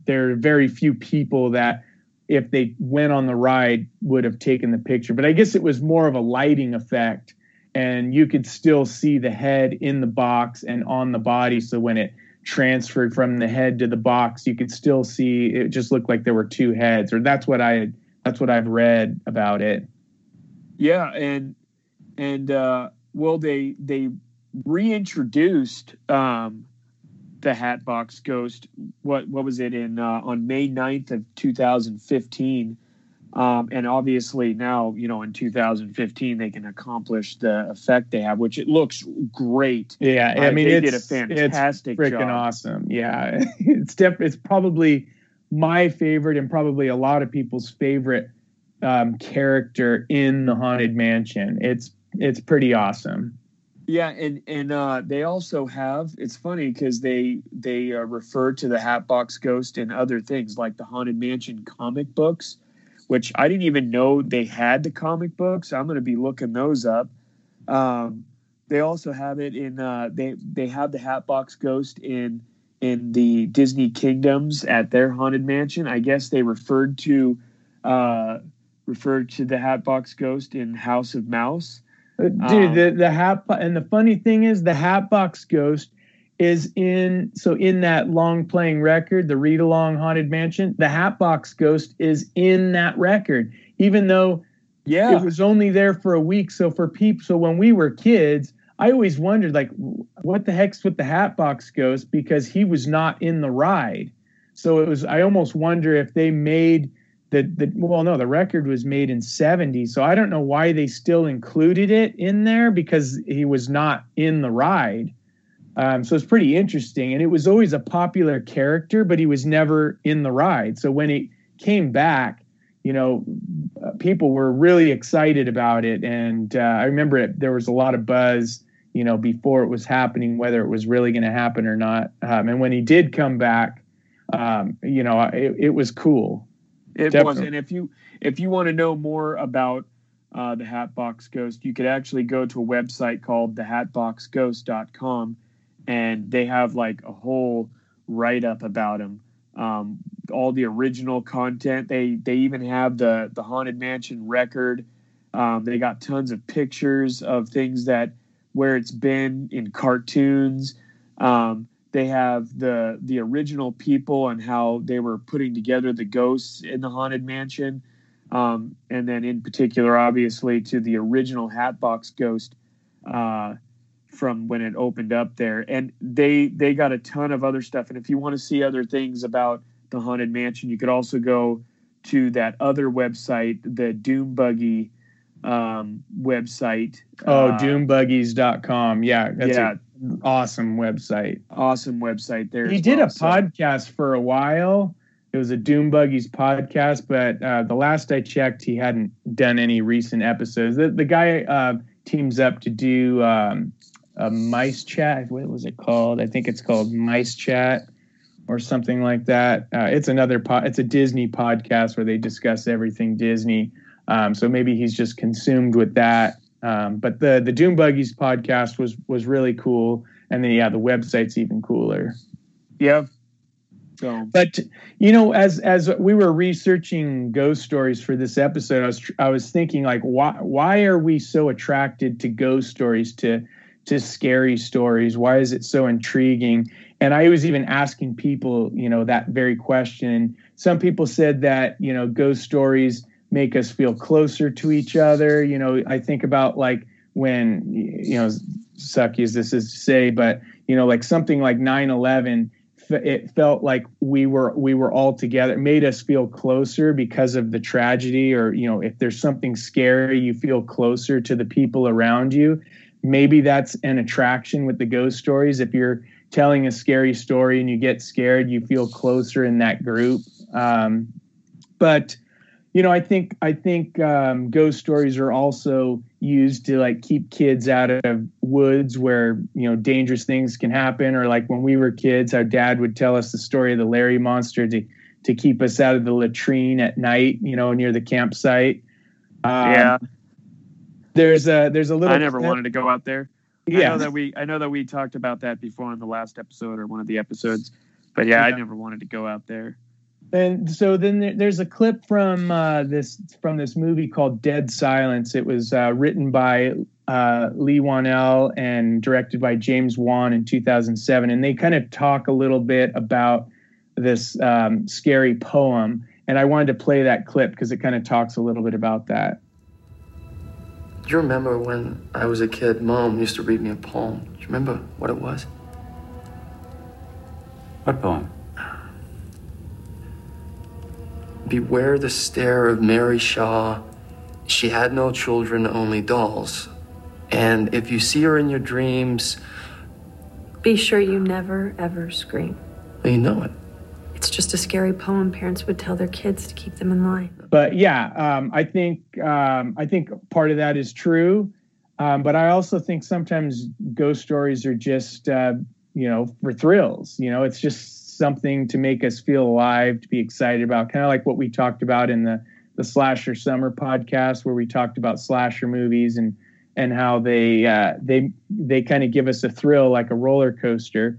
there are very few people that, if they went on the ride, would have taken the picture. But I guess it was more of a lighting effect, and you could still see the head in the box and on the body. So when it transferred from the head to the box, you could still see it. Just looked like there were two heads, or that's what I had. That's what I've read about it. Yeah, and and uh, well, they they reintroduced um, the Hatbox Ghost. What what was it in uh, on May 9th of 2015? Um, and obviously now, you know, in 2015, they can accomplish the effect they have, which it looks great. Yeah, I Uh, mean, they it's, did a it's fantastic freaking job. awesome. Yeah, *laughs* it's def- it's probably my favorite and probably a lot of people's favorite um, character in the haunted mansion. It's it's pretty awesome. Yeah, and and uh, they also have. It's funny because they they uh, refer to the Hatbox Ghost in other things like the Haunted Mansion comic books, which I didn't even know they had the comic books. I'm going to be looking those up. Um, they also have it in. Uh, they they have the Hatbox Ghost in in the Disney Kingdoms at their haunted mansion. I guess they referred to uh, referred to the Hatbox Ghost in House of Mouse. Uh, Dude, Um, the the hat and the funny thing is the Hatbox Ghost is in so in that long playing record, the read along haunted mansion. The Hatbox Ghost is in that record, even though Yeah, it was only there for a week. So for people, so when we were kids, I always wondered like, what the heck's with the Hatbox Ghost because he was not in the ride. So it was. I almost wonder if they made the the well, no, the record was made in '70, so I don't know why they still included it in there because he was not in the ride. Um, so it's pretty interesting, and it was always a popular character, but he was never in the ride. So when it came back, you know, uh, people were really excited about it, and uh, I remember it, there was a lot of buzz, you know, before it was happening, whether it was really going to happen or not. Um, and when he did come back, um, you know, it, it was cool. It was, and if you if you want to know more about uh, the Hatbox Ghost, you could actually go to a website called thehatboxghost.com and they have like a whole write up about him. Um, all the original content. They they even have the the haunted mansion record. Um, they got tons of pictures of things that where it's been in cartoons. Um, they have the the original people and how they were putting together the ghosts in the haunted mansion, um, and then in particular, obviously, to the original Hatbox Ghost uh, from when it opened up there. And they they got a ton of other stuff. And if you want to see other things about the haunted mansion, you could also go to that other website, the Doom Buggy um, website. Oh, uh, doombuggies.com. Yeah, that's yeah, awesome website. awesome website there. He did well. a So- podcast for a while. It was a Doom Buggies podcast, but uh, the last I checked, he hadn't done any recent episodes. The, the guy uh, teams up to do um, a mice chat. What was it called? I think it's called Mice Chat or something like that. Uh, it's another po- it's a Disney podcast where they discuss everything Disney. Um, so maybe he's just consumed with that. Um, but the the Doom Buggies podcast was was really cool, and then yeah, the website's even cooler. Yeah. So But you know, as as we were researching ghost stories for this episode, I was I was thinking like, why why are we so attracted to ghost stories to to scary stories? Why is it so intriguing? And I was even asking people, you know, that very question. Some people said that you know ghost stories make us feel closer to each other. You know, I think about like when you know sucky as this is to say, but you know, like something like 9-11 it felt like we were we were all together. It made us feel closer because of the tragedy, or you know, if there's something scary, you feel closer to the people around you. Maybe that's an attraction with the ghost stories. If you're telling a scary story and you get scared, you feel closer in that group. Um, but you know, I think I think um, ghost stories are also used to like keep kids out of woods where you know dangerous things can happen, or like when we were kids, our dad would tell us the story of the Larry monster to to keep us out of the latrine at night, you know, near the campsite. Um, yeah, there's a there's a little. I never wanted to go out there. I Yeah, know that we I know that we talked about that before in the last episode or one of the episodes. But yeah, I never wanted to go out there. And so then there, there's a clip from uh, this from this movie called Dead Silence. It was uh, written by uh, Leigh Whannell and directed by James Wan in 2007, and they kind of talk a little bit about this um, scary poem. And I wanted to play that clip because it kind of talks a little bit about that. Do you remember when I was a kid, Mom used to read me a poem? Do you remember what it was? What poem? Beware the stare of Mary Shaw. She had no children, only dolls. And if you see her in your dreams, Be sure you never, ever scream. you know it. It's just a scary poem parents would tell their kids to keep them in line. but yeah, um, I think um, I think part of that is true, um, but I also think sometimes ghost stories are just uh, you know for thrills. You know, it's just something to make us feel alive, to be excited about, kind of like what we talked about in the the slasher summer podcast, where we talked about slasher movies and and how they uh, they they kind of give us a thrill like a roller coaster.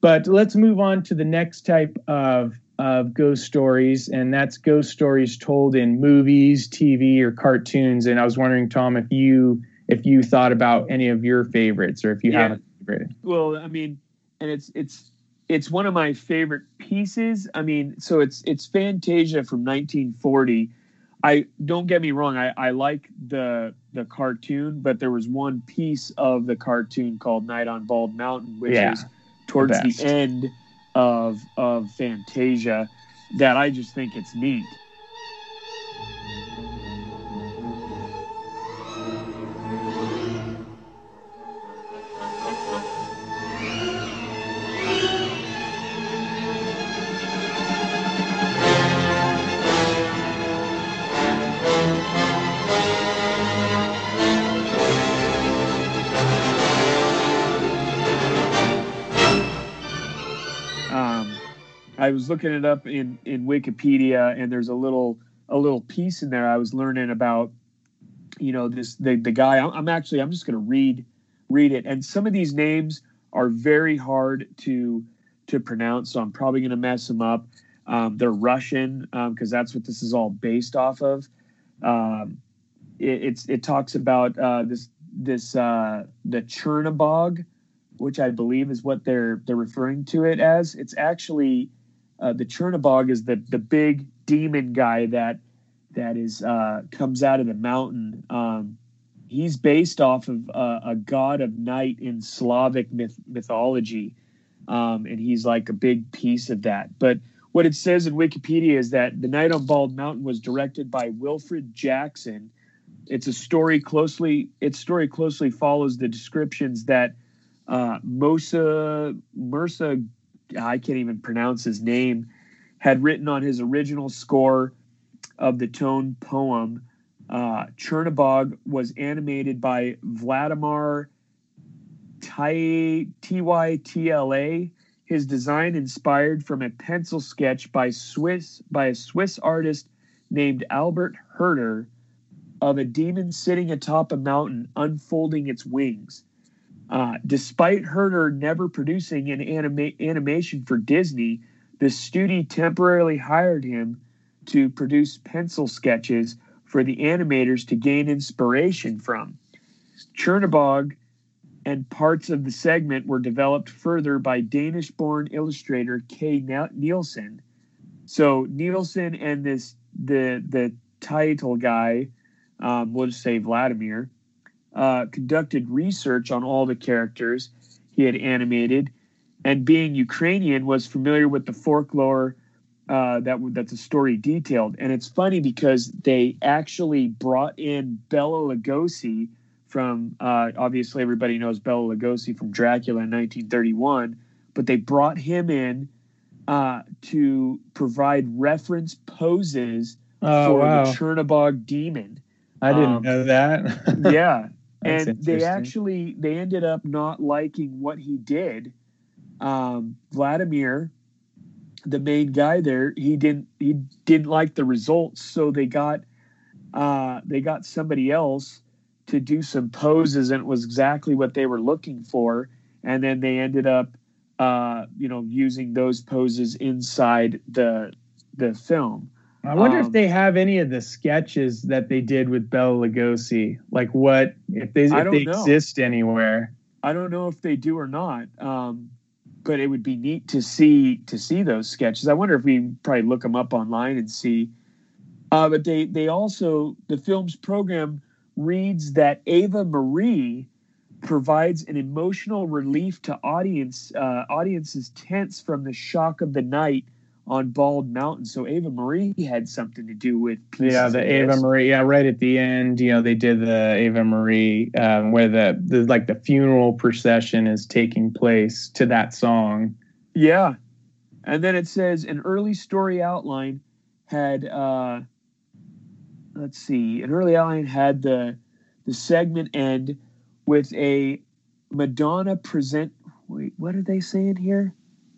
But let's move on to the next type of of ghost stories, and that's ghost stories told in movies, TV, or cartoons. And I was wondering, Tom, if you if you thought about any of your favorites, or if you have Yeah. a favorite. Well, I mean, and it's it's it's one of my favorite pieces. I mean, so it's it's Fantasia from 1940. I don't get me wrong. I, I like the the cartoon, but there was one piece of the cartoon called Night on Bald Mountain, which Yeah, is towards the, best. end of of Fantasia that I just think it's neat. I was looking it up in in Wikipedia, and there's a little a little piece in there. I was learning about you know this the the guy. I'm, actually I'm just going to read read it, and some of these names are very hard to to pronounce, so I'm probably going to mess them up. Um, they're Russian because um, that's what this is all based off of. Um, it, it's it talks about uh, this this uh, the Chernobog, which I believe is what they're they're referring to it as. It's actually uh, the Chernobog is the the big demon guy that that is uh, comes out of the mountain. Um, he's based off of uh, a god of night in Slavic myth- mythology, um, and he's like a big piece of that. But what it says in Wikipedia is that The Night on Bald Mountain was directed by Wilfred Jackson. It's a story closely. Its story closely follows the descriptions that uh, Mosa Mersa, I can't even pronounce his name, had written on his original score of the tone poem. Uh, was animated by Vladimir Ty Tytla his design inspired from a pencil sketch by Swiss by a Swiss artist named Albert Hurter of a demon sitting atop a mountain unfolding its wings. Uh, despite Hurter never producing an anima- animation for Disney, the studio temporarily hired him to produce pencil sketches for the animators to gain inspiration from. Chernobog and parts of the segment were developed further by Danish born illustrator Kay Nielsen. So Nielsen and this the the title guy, um, we'll just say Vladimir, uh, conducted research on all the characters he had animated, and being Ukrainian, was familiar with the folklore uh, that that's a story detailed. And it's funny because they actually brought in Bela Lugosi from uh, obviously everybody knows Bela Lugosi from Dracula in 1931, but they brought him in uh, to provide reference poses oh, for wow. the Chernobog demon. I didn't Um, know that. *laughs* yeah, That's and they actually they ended up not liking what he did. Um, Vladimir, the main guy there, he didn't he didn't like the results, so they got uh, they got somebody else to do some poses, and it was exactly what they were looking for. And then they ended up, uh, you know, using those poses inside the the film. I wonder Um, if they have any of the sketches that they did with Bela Lugosi. Like what if they if they know. exist anywhere. I don't know if they do or not, um, but it would be neat to see to see those sketches. I wonder if we probably look them up online and see. Uh, but they they also the film's program reads that Ava Marie provides an emotional relief to audience uh, audiences tense from the shock of the night on Bald Mountain. So Ava Marie had something to do with Yeah, the Ava this. Marie. Yeah, right at the end, you know, they did the Ava Marie um, where the, the like the funeral procession is taking place to that song. Yeah. And then it says an early story outline had uh let's see, an early outline had the the segment end with a Madonna present wait, what are they saying here?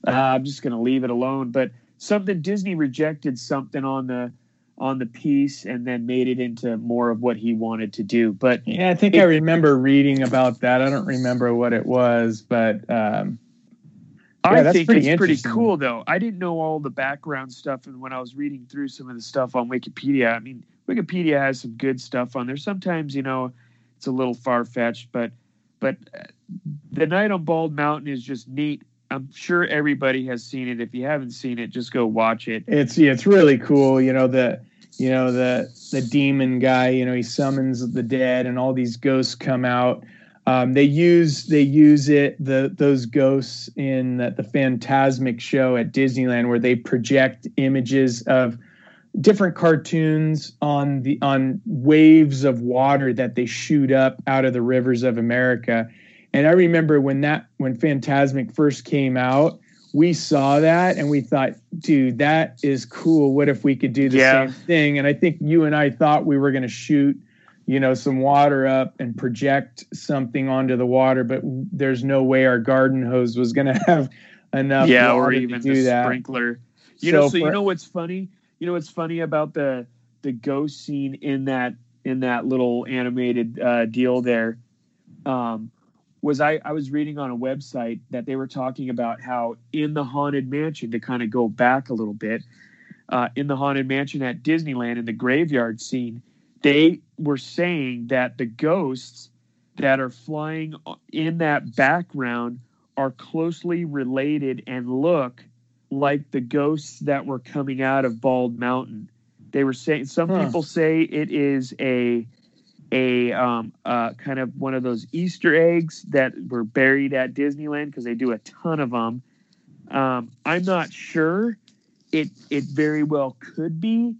Uh, I'm just gonna leave it alone, but something Disney rejected something on the on the piece and then made it into more of what he wanted to do. But Yeah, I think I remember reading about that. I don't remember what it was, but um, Yeah, I think pretty it's pretty cool, though. I didn't know all the background stuff, and when I was reading through some of the stuff on Wikipedia, I mean, Wikipedia has some good stuff on there. Sometimes, you know, it's a little far fetched, but but uh, the night on Bald Mountain is just neat. I'm sure everybody has seen it. If you haven't seen it, just go watch it. it's yeah, it's really cool. You know the you know the the demon guy. You know he summons the dead, and all these ghosts come out. Um, they use they use it the those ghosts in the, the Fantasmic show at Disneyland where they project images of different cartoons on the on waves of water that they shoot up out of the rivers of America. And I remember when that when Fantasmic first came out, we saw that and we thought, dude, that is cool. What if we could do the Yeah. same thing? And I think you and I thought we were going to shoot, you know, some water up and project something onto the water, but there's no way our garden hose was going *laughs* to have enough yeah, water or to even do the that. sprinkler. You know, so you know what's funny? You know what's funny about the the ghost scene in that in that little animated uh, deal there um, was I, I was reading on a website that they were talking about how in the haunted mansion to kind of go back a little bit uh, in the haunted mansion at disneyland in the graveyard scene they were saying that the ghosts that are flying in that background are closely related and look like the ghosts that were coming out of bald mountain they were saying some huh. people say it is a a um, uh, kind of one of those Easter eggs that were buried at Disneyland because they do a ton of them. Um, I'm not sure. It it very well could be,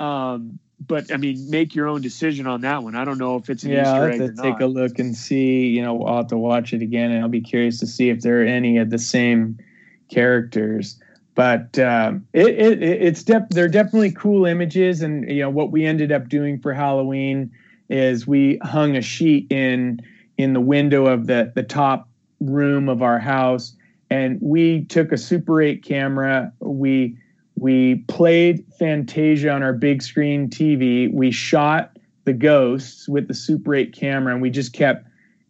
um, but I mean, make your own decision on that one. I don't know if it's an yeah, Easter I'll egg have to take not. a look and see. You know, I'll have to watch it again, and I'll be curious to see if there are any of the same characters. But um, it, it it's def- they're definitely cool images, and you know what we ended up doing for Halloween is we hung a sheet in in the window of the the top room of our house and we took a super 8 camera. We we played fantasia on our big screen tv we shot the ghosts with the super 8 camera and we just kept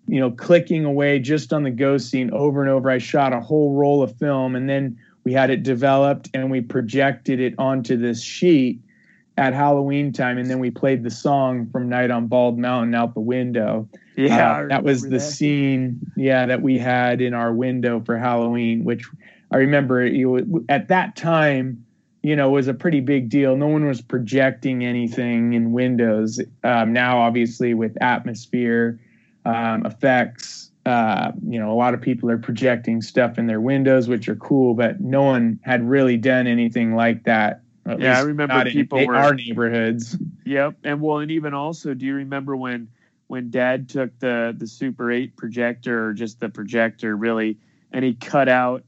you know clicking away just on the ghost scene over and over. I shot a whole roll of film and then we had it developed and we projected it onto this sheet at Halloween time, and then we played the song from Night on Bald Mountain out the window. Yeah, uh, that was the that. scene. Yeah, that we had in our window for Halloween, which I remember. You at that time, you know, was a pretty big deal. No one was projecting anything in windows. Um, now, obviously, with atmosphere um, effects, uh, you know, a lot of people are projecting stuff in their windows, which are cool, but no one had really done anything like that at yeah, I remember people in were our neighborhoods. Yep, and well, and even also, do you remember when when Dad took the the Super Eight projector or just the projector, really, and he cut out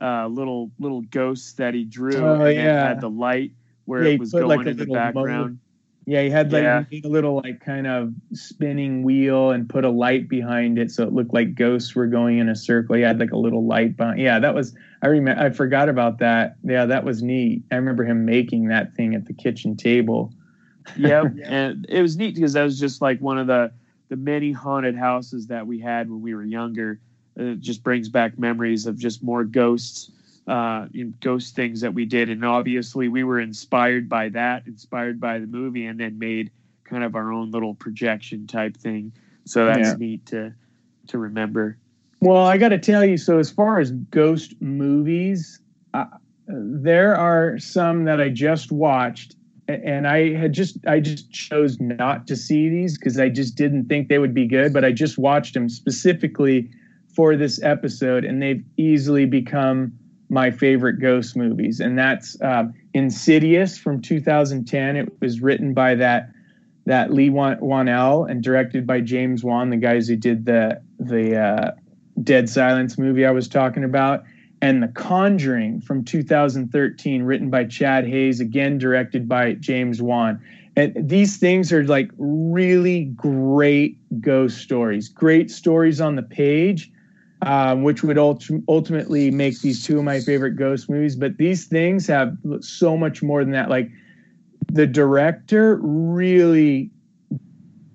uh, little little ghosts that he drew, oh, and yeah. had the light where yeah, it was going like in the background. Yeah, he had like Yeah. he a little like kind of spinning wheel and put a light behind it so it looked like ghosts were going in a circle. He had like a little light behind. Yeah, that was I remember I forgot about that. Yeah, that was neat. I remember him making that thing at the kitchen table. yep, *laughs* and it was neat because that was just like one of the the many haunted houses that we had when we were younger. It just brings back memories of just more ghosts, uh, ghost things that we did, and obviously we were inspired by that, inspired by the movie, and then made kind of our own little projection type thing. So that's Yeah. neat to to remember. Well, I got to tell you, so as far as ghost movies, uh, there are some that I just watched, and I had just I just chose not to see these because I just didn't think they would be good. But I just watched them specifically for this episode, and they've easily become my favorite ghost movies, and that's um, Insidious from 2010. It was written by that that Leigh Wan- Whannell and directed by James Wan, the guys who did the the uh, Dead Silence movie I was talking about, and The Conjuring from 2013, written by Chad Hayes, again directed by James Wan. And these things are like really great ghost stories, great stories on the page, um, which would ulti- ultimately make these two of my favorite ghost movies. But these things have so much more than that. Like the director really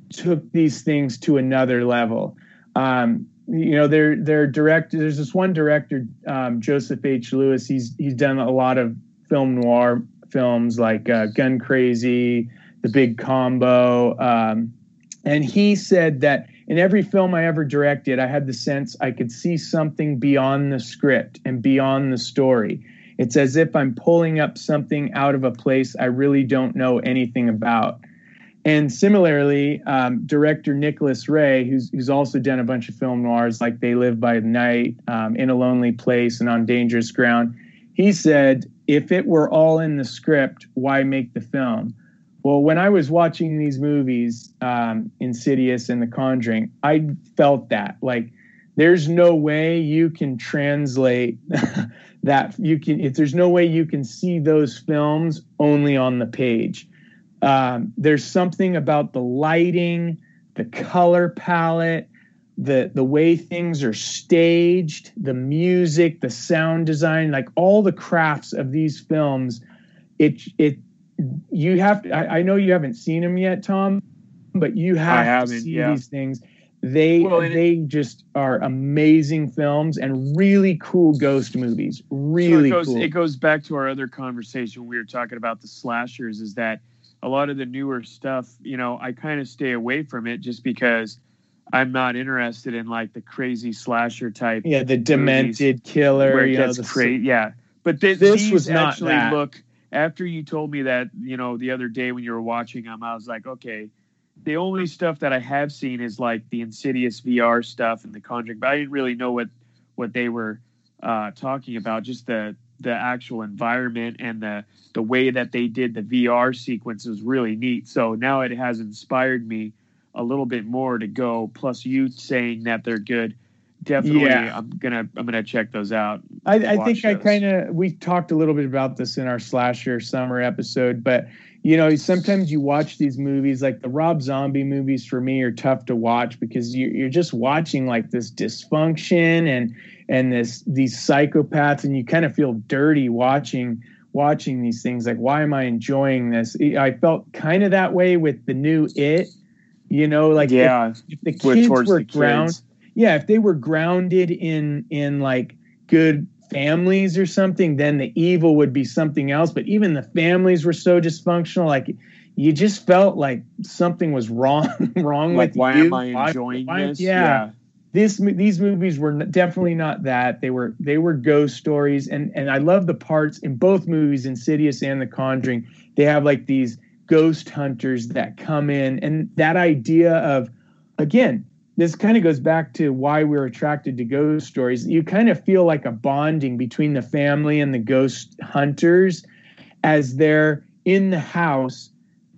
took these things to another level. Um, you know, they're they're directed. There's this one director, um, Joseph H. Lewis. He's he's done a lot of film noir films like uh, Gun Crazy, The Big Combo, um, and he said that in every film I ever directed, I had the sense I could see something beyond the script and beyond the story. It's as if I'm pulling up something out of a place I really don't know anything about. And similarly, um, director Nicholas Ray, who's, who's also done a bunch of film noirs like They Live by Night, um, In a Lonely Place, and On Dangerous Ground, he said, if it were all in the script, why make the film? Well, when I was watching these movies, um, Insidious and The Conjuring, I felt that. Like, there's no way you can translate *laughs* that. You can, if there's no way you can see those films only on the page. Um, there's something about the lighting, the color palette, the the way things are staged, the music, the sound design, like all the crafts of these films. It it you have to, I, I know you haven't seen them yet, Tom, but you have to see yeah. these things. They Well, and it- they just are amazing films and really cool ghost movies. Really so it goes, cool. It goes back to our other conversation we were talking about the slashers. Is that a lot of the newer stuff? You know, I kind of stay away from it just because I'm not interested in like the crazy slasher type. yeah, the demented killer. where it you know, the- crazy. Yeah, but th- This these was not actually that. look. After you told me that, you know, the other day when you were watching them, I was like, okay. The only stuff that I have seen is like the Insidious VR stuff and the Conjuring, but I didn't really know what what they were uh, talking about. Just the the actual environment and the the way that they did the VR sequence was really neat. So now it has inspired me a little bit more to go. Plus, you saying that they're good, definitely, Yeah. I'm gonna I'm gonna check those out. I, I think I kind of we talked a little bit about this in our slasher summer episode, but you know sometimes you watch these movies like the Rob Zombie movies for me are tough to watch because you, you're just watching like this dysfunction and and this these psychopaths and you kind of feel dirty watching watching these things like why am I enjoying this? I felt kind of that way with the new It, you know, like yeah, if, the kids were the ground. Yeah if they were grounded in in like good families or something then the evil would be something else. But even the families were so dysfunctional like you just felt like something was wrong *laughs* wrong Like, with why you. am I enjoying why- this? yeah, this these movies were definitely not that. They were they were ghost stories. And and i love the parts in both movies insidious and the conjuring. They have like these ghost hunters that come in. And that idea of again this kind of goes back to why we're attracted to ghost stories. You kind of feel like a bonding between the family and the ghost hunters as they're in the house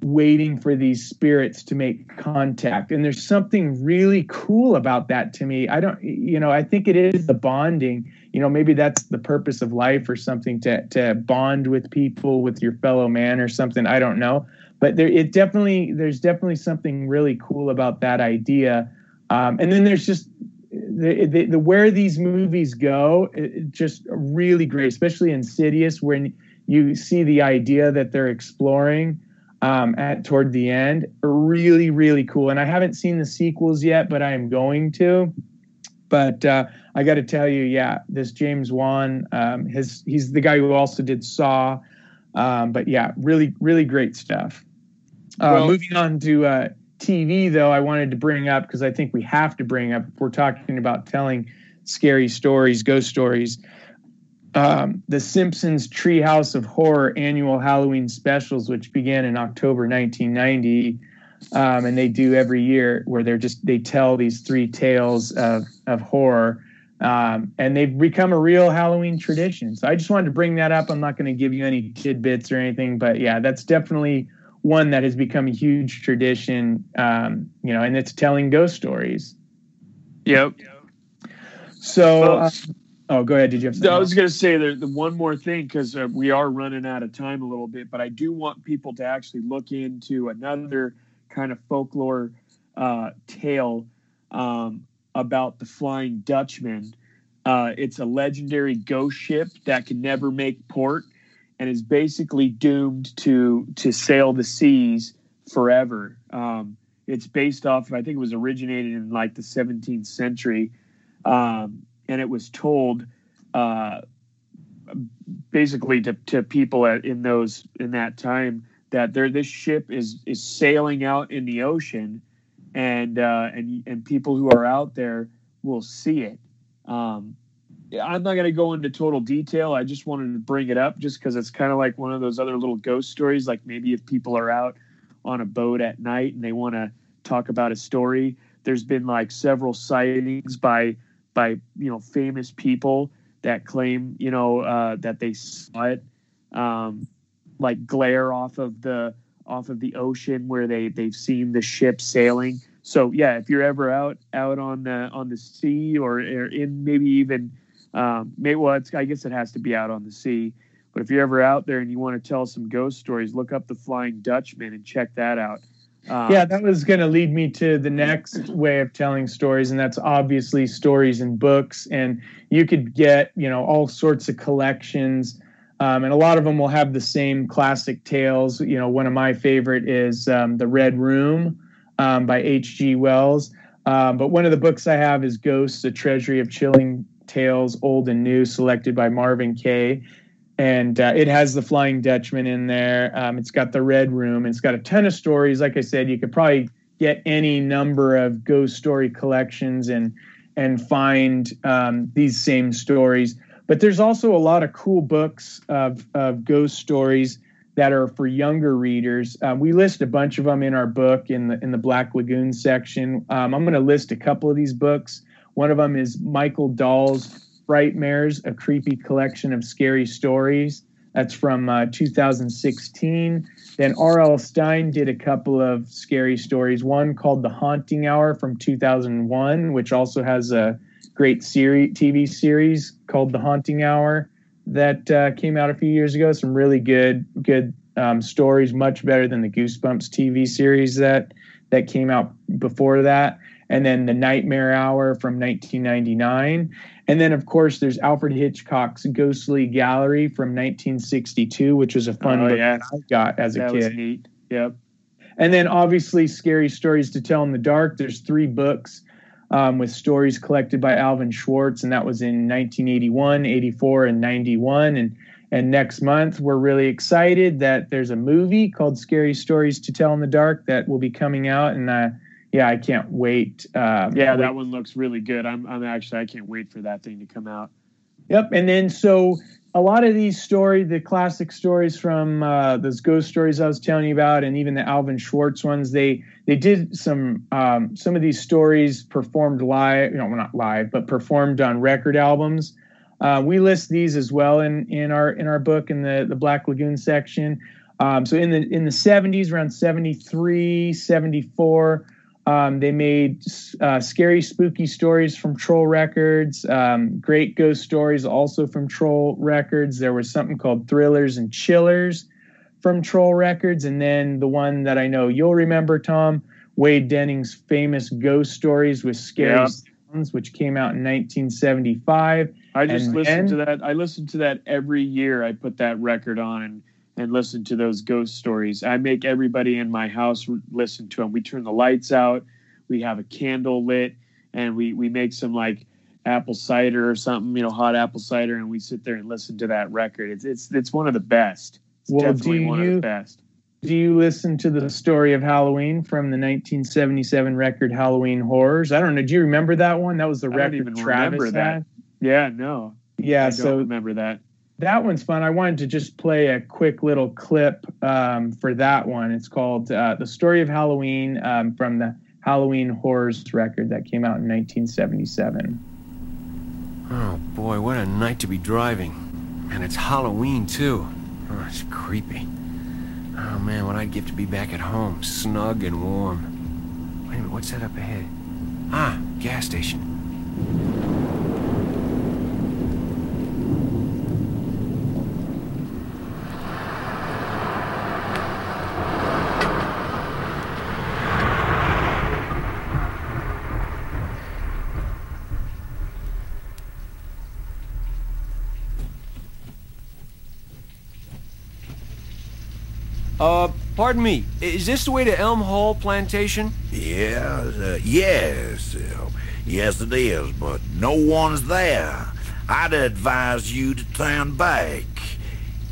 waiting for these spirits to make contact. And there's something really cool about that to me. I don't you know i think it is the bonding. You know maybe that's the purpose of life or something to to bond with people with your fellow man or something. I don't know. But there it definitely there's definitely something really cool about that idea um, and then there's just the, the, the where these movies go it, just really great especially insidious when you see the idea that they're exploring um, at toward the end. Really really cool. And i haven't seen the sequels yet but i am going to. But uh, i got to tell you yeah this james wan um, his he's the guy who also did saw. Um, but yeah really really great stuff. Uh, Well- moving on to uh, tv though i wanted to bring up because i think we have to bring up if we're talking about telling scary stories ghost stories um, the Simpsons Treehouse of Horror annual Halloween specials, which began in October 1990, um, and they do every year, where they're just they tell these three tales of of horror, um, and they've become a real Halloween tradition. So I just wanted to bring that up. I'm not going to give you any tidbits or anything, but yeah, that's definitely one that has become a huge tradition. Um, you know, and it's telling ghost stories. Yep. So, uh, oh, go ahead. Did you have something? I was going to say the, the one more thing because uh, we are running out of time a little bit, but I do want people to actually look into another kind of folklore uh, tale um, about the Flying Dutchman. Uh, it's a legendary ghost ship that can never make port and is basically doomed to to sail the seas forever. Um, it's based off, I think it was originated in like the 17th century, um, and it was told uh, basically to, to people at, in those in that time that there this ship is is sailing out in the ocean, and uh, and and people who are out there will see it. Um, I'm not going to go into total detail. I just wanted to bring it up just because it's kind of like one of those other little ghost stories. Like maybe if people are out on a boat at night and they want to talk about a story, there's been like several sightings by by you know famous people that claim you know uh, that they saw it um, like glare off of the off of the ocean where they they've seen the ship sailing. So yeah, if you're ever out out on the on the sea or, or in maybe even um, maybe well, it's, I guess it has to be out on the sea. But if you're ever out there and you want to tell some ghost stories, look up the Flying Dutchman and check that out. Um, yeah, that was going to lead me to the next *clears throat* way of telling stories, and that's obviously stories and books. And you could get, you know, all sorts of collections, um, and a lot of them will have the same classic tales. You know, one of my favorite is um, the Red Room um, by H.G. Wells. Um, but one of the books I have is Ghosts, A Treasury of Chilling Tales, Old and New, selected by Marvin Kaye. And uh, it has the Flying Dutchman in there. Um, it's got the Red Room. It's got a ton of stories. Like I said, you could probably get any number of ghost story collections and and find um, these same stories. But there's also a lot of cool books of, of ghost stories that are for younger readers. Um, we list a bunch of them in our book in the in the Black Lagoon section. Um, I'm going to list a couple of these books. One of them is Michael Dahl's Frightmares, a creepy collection of scary stories. That's from uh, 2016. Then R.L. Stine did a couple of scary stories. One called The Haunting Hour from 2001, which also has a great series, TV series called The Haunting Hour that uh, came out a few years ago. Some really good, good um, stories, much better than the Goosebumps TV series that that came out before that. And then The Nightmare Hour from 1999. And then, of course, there's Alfred Hitchcock's Ghostly Gallery from 1962, which was a fun Oh, book yeah. that I got as a that kid. was neat. Yep. And then obviously Scary Stories to Tell in the Dark. There's three books um, with stories collected by Alvin Schwartz, and that was in 1981, 84, and 91. And and next month we're really excited that there's a movie called Scary Stories to Tell in the Dark that will be coming out, and uh, yeah, I can't wait. Um, Yeah, wait that one looks really good. I'm, I'm actually, I can't wait for that thing to come out. Yep. And then so a lot of these stories, the classic stories from uh, those ghost stories I was telling you about, and even the Alvin Schwartz ones, they they did some um, some of these stories performed live, you know, not live, but performed on record albums. Uh, we list these as well in in our in our book in the the Black Lagoon section. Um, so in the in the 70s, around 73, 74, um, they made uh, scary, spooky stories from Troll Records, um, great ghost stories also from Troll Records. There was something called Thrillers and Chillers from Troll Records. And then the one that I know you'll remember, Tom, Wade Denning's famous ghost stories with Scary Yeah. Sounds, which came out in 1975. I just And listen to that. I listen to that every year. I put that record on and and listen to those ghost stories. I make everybody in my house listen to them. We turn the lights out. We have a candle lit, and we we make some like apple cider or something, you know, hot apple cider, and we sit there and listen to that record. It's it's it's one of the best. It's Well, definitely do one of you- the best. Do you listen to the story of Halloween from the 1977 record Halloween Horrors? I don't know. Do you remember that one? That was the record I don't even Travis remember that. had. Yeah, no, Yeah, I don't so remember that. That one's fun. I wanted to just play a quick little clip um, for that one. It's called uh, "The Story of Halloween" um, from the Halloween Horrors record that came out in 1977. Oh boy, what a night to be driving. And it's Halloween too. Oh, it's creepy. Oh man, what I'd give to be back at home, snug and warm. Wait a minute, what's that up ahead? Ah, gas station. Uh, pardon me, is this the way to Elm Hall Plantation? Yes, uh, yes, uh, yes it is, but no one's there. I'd advise you to turn back.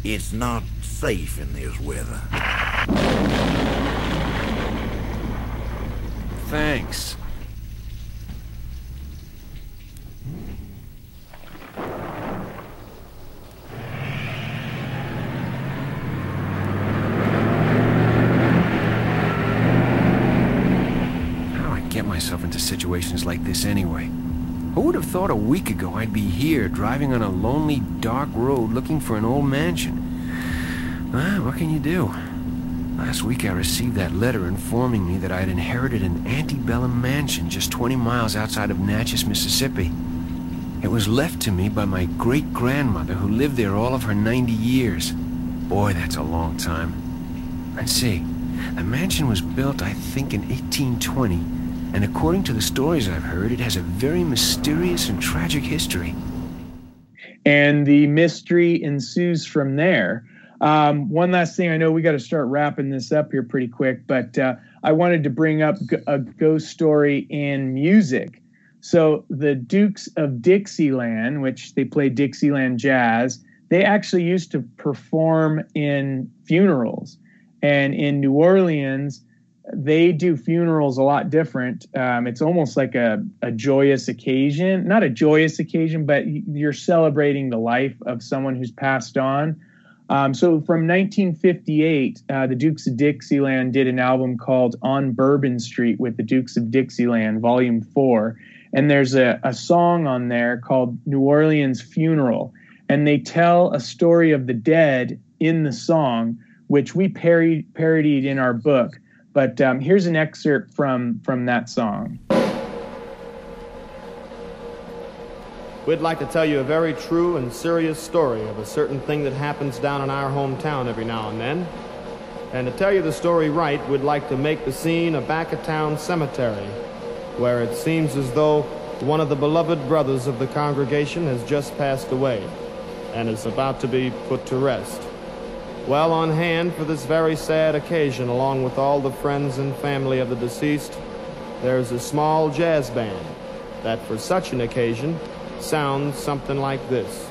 It's not safe in this weather. Thanks. How do I get myself into like this anyway? Who would have thought a week ago I'd be here driving on a lonely, dark road looking for an old mansion? Well, what can you do? Last week I received that letter informing me that I had inherited an antebellum mansion just 20 miles outside of Natchez, Mississippi. It was left to me by my great-grandmother who lived there all of her 90 years. Boy, that's a long time. Let's see. The mansion was built, I think, in 1820, and according to the stories I've heard, it has a very mysterious and tragic history. and the mystery ensues from there. Um, one last thing, I know we got to start wrapping this up here pretty quick, but uh, I wanted to bring up a ghost story in music. So the Dukes of Dixieland, which they play Dixieland jazz, they actually used to perform in funerals. And in New Orleans, they do funerals a lot different. Um, it's almost like a, a joyous occasion, not a joyous occasion, but you're celebrating the life of someone who's passed on. Um, so from 1958, uh, the Dukes of Dixieland did an album called On Bourbon Street with the Dukes of Dixieland, Volume 4. And there's a, a song on there called New Orleans Funeral. And they tell a story of the dead in the song, which we parodied in our book. But um, here's an excerpt from from that song. We'd like to tell you a very true and serious story of a certain thing that happens down in our hometown every now and then. And to tell you the story right, we'd like to make the scene a back of town cemetery, where it seems as though one of the beloved brothers of the congregation has just passed away and is about to be put to rest. Well on hand for this very sad occasion, along with all the friends and family of the deceased, there's a small jazz band that, for such an occasion, sounds something like this.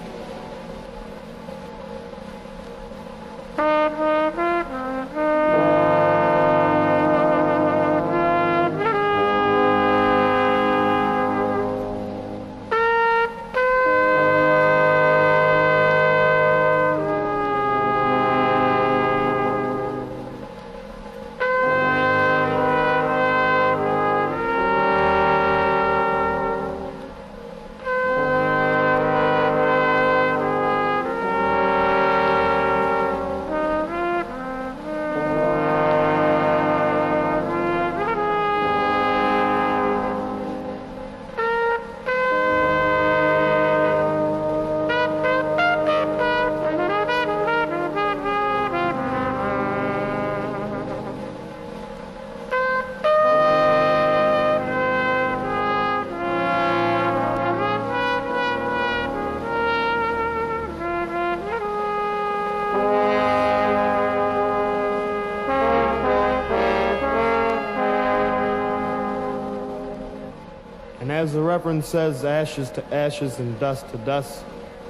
As the Reverend says, ashes to ashes and dust to dust.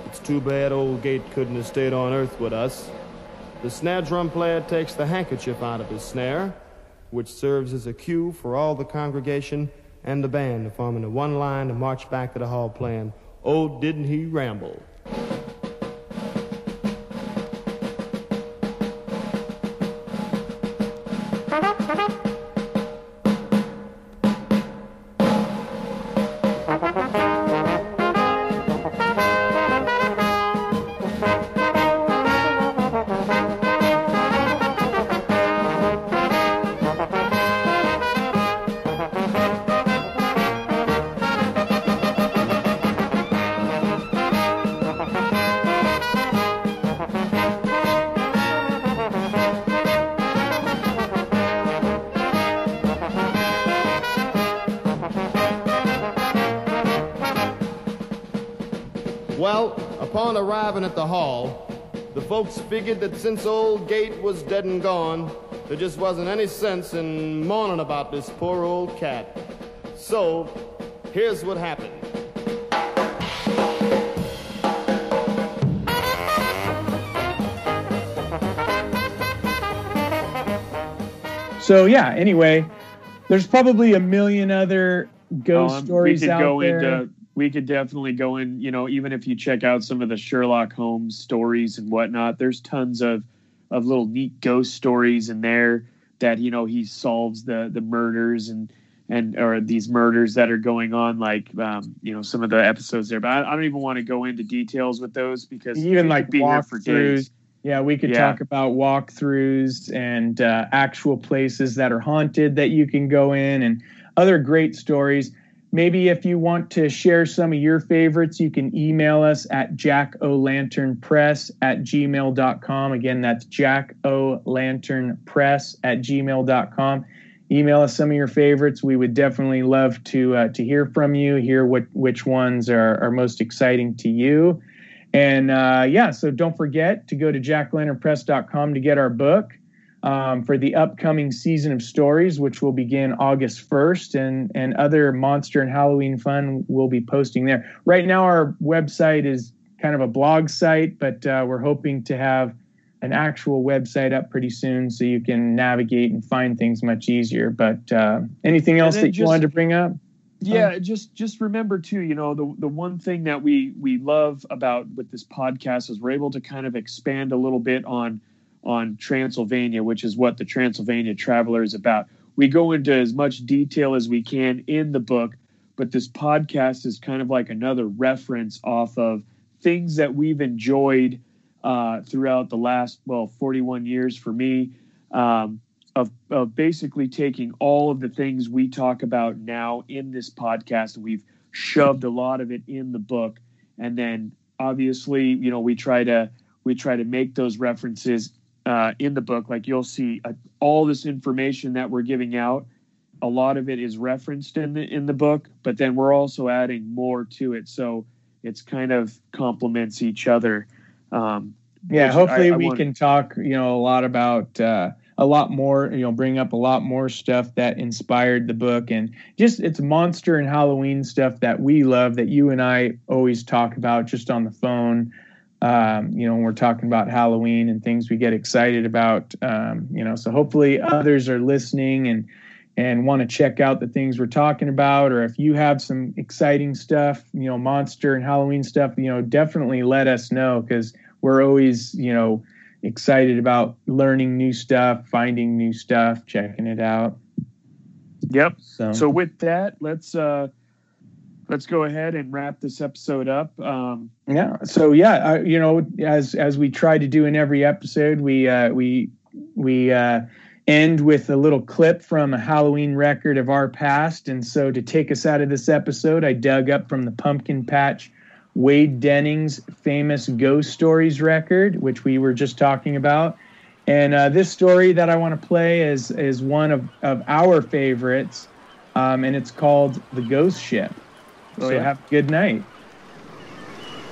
It's too bad old Gate couldn't have stayed on earth with us. The snare drum player takes the handkerchief out of his snare, which serves as a cue for all the congregation and the band to form into one line to march back to the hall playing, Oh, Didn't He Ramble? The hall, the folks figured that since old Gate was dead and gone, there just wasn't any sense in mourning about this poor old cat. So, here's what happened. So yeah, anyway, there's probably a million other ghost um, stories out there. Into, we could definitely go in, you know, even if you check out some of the Sherlock Holmes stories and whatnot, there's tons of of little neat ghost stories in there that, you know, he solves the the murders and and or these murders that are going on, like um, you know, some of the episodes there. But I, I don't even want to go into details with those because even like be here for days. Yeah, we could yeah. talk about walkthroughs and uh, actual places that are haunted that you can go in and other great stories. Maybe if you want to share some of your favorites, you can email us at jackolanternpress at gmail.com. Again, that's jackolanternpress at gmail.com. Email us some of your favorites. We would definitely love to uh, to hear from you, hear what which ones are, are most exciting to you. And uh, yeah, so don't forget to go to jacklanternpress.com to get our book um, for the upcoming season of stories, which will begin August 1st, and, and other monster and Halloween fun we'll be posting there. Right now, our website is kind of a blog site, but uh, we're hoping to have an actual website up pretty soon so you can navigate and find things much easier. But uh, anything else that you wanted to bring up? Yeah, um, just just remember too, you know, the the one thing that we we love about with this podcast is we're able to kind of expand a little bit on on Transylvania, which is what the Transylvania Traveler is about. We go into as much detail as we can in the book, but this podcast is kind of like another reference off of things that we've enjoyed uh, throughout the last, well, 41 years for me, um, of, of basically taking all of the things we talk about now in this podcast. We've shoved a lot of it in the book. And then obviously, you know, we try to we try to make those references uh, in the book. Like you'll see uh, all this information that we're giving out. A lot of it is referenced in the in the book, but then we're also adding more to it. So it's kind of complements each other. Um, yeah, hopefully I, I we want... can talk, you know, a lot about uh, a lot more, you know, bring up a lot more stuff that inspired the book and just it's monster and Halloween stuff that we love that you and I always talk about just on the phone um, you know, when we're talking about Halloween and things we get excited about, um, you know, so hopefully others are listening and and want to check out the things we're talking about, or if you have some exciting stuff, you know, monster and Halloween stuff, you know, definitely let us know because we're always, you know, excited about learning new stuff, finding new stuff, checking it out. Yep. So, so with that, let's uh let's go ahead and wrap this episode up. Um, yeah. So yeah, uh, you know, as as we try to do in every episode, we uh, we we uh, end with a little clip from a Halloween record of our past. And so to take us out of this episode, I dug up from the Pumpkin Patch Wade Denning's famous Ghost Stories record, which we were just talking about. And uh, this story that I want to play is is one of, of our favorites, um, and it's called The Ghost Ship. So yeah. have a good night.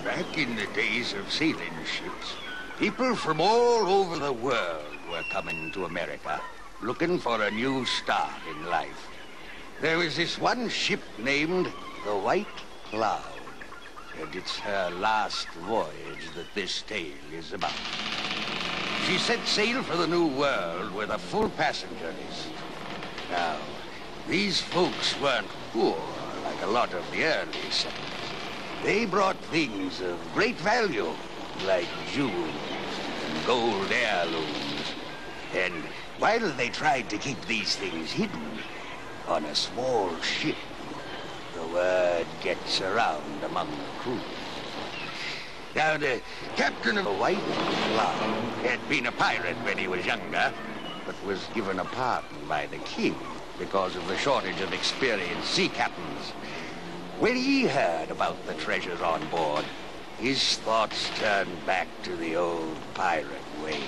Back in the days of sailing ships, people from all over the world were coming to America, looking for a new start in life. There was this one ship named the White Cloud, and it's her last voyage that this tale is about. She set sail for the New World with a full passenger list. Now, these folks weren't poor like a lot of the early settlers. They brought things of great value, like jewels and gold heirlooms. And while they tried to keep these things hidden, on a small ship, the word gets around among the crew. Now, the captain of the White Cloud had been a pirate when he was younger, but was given a pardon by the king because of the shortage of experienced sea captains. When he heard about the treasures on board, his thoughts turned back to the old pirate ways.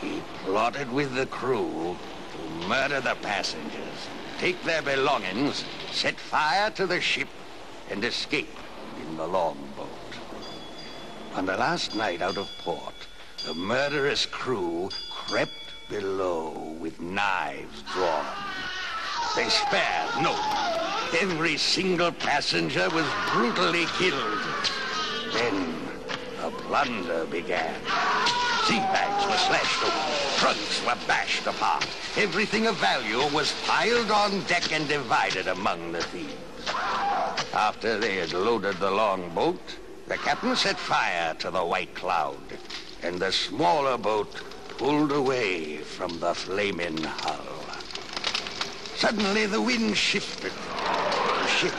He plotted with the crew to murder the passengers, take their belongings, set fire to the ship, and escape in the longboat. On the last night out of port, the murderous crew crept below with knives drawn. They spared no. Every single passenger was brutally killed. Then the plunder began. Sea bags were slashed open. Trunks were bashed apart. Everything of value was piled on deck and divided among the thieves. After they had loaded the longboat, the captain set fire to the White Cloud, and the smaller boat pulled away from the flaming hull. Suddenly the wind shifted. The ship,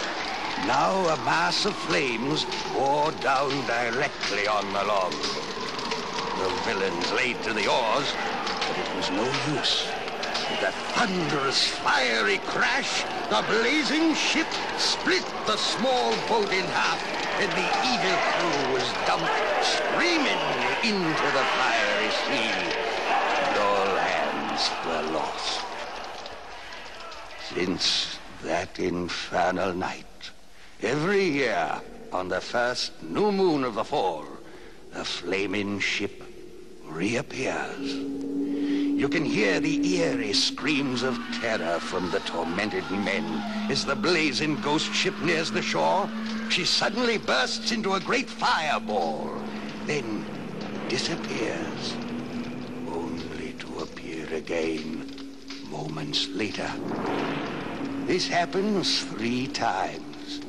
now a mass of flames, bore down directly on the log. The villains laid to the oars, but it was no use. With a thunderous, fiery crash, the blazing ship split the small boat in half, and the evil crew was dumped screaming into the fiery sea, hands were lost. Since that infernal night, every year, on the first new moon of the fall, the flaming ship reappears. You can hear the eerie screams of terror from the tormented men as the blazing ghost ship nears the shore. She suddenly bursts into a great fireball, then disappears, again moments later. This happens three times.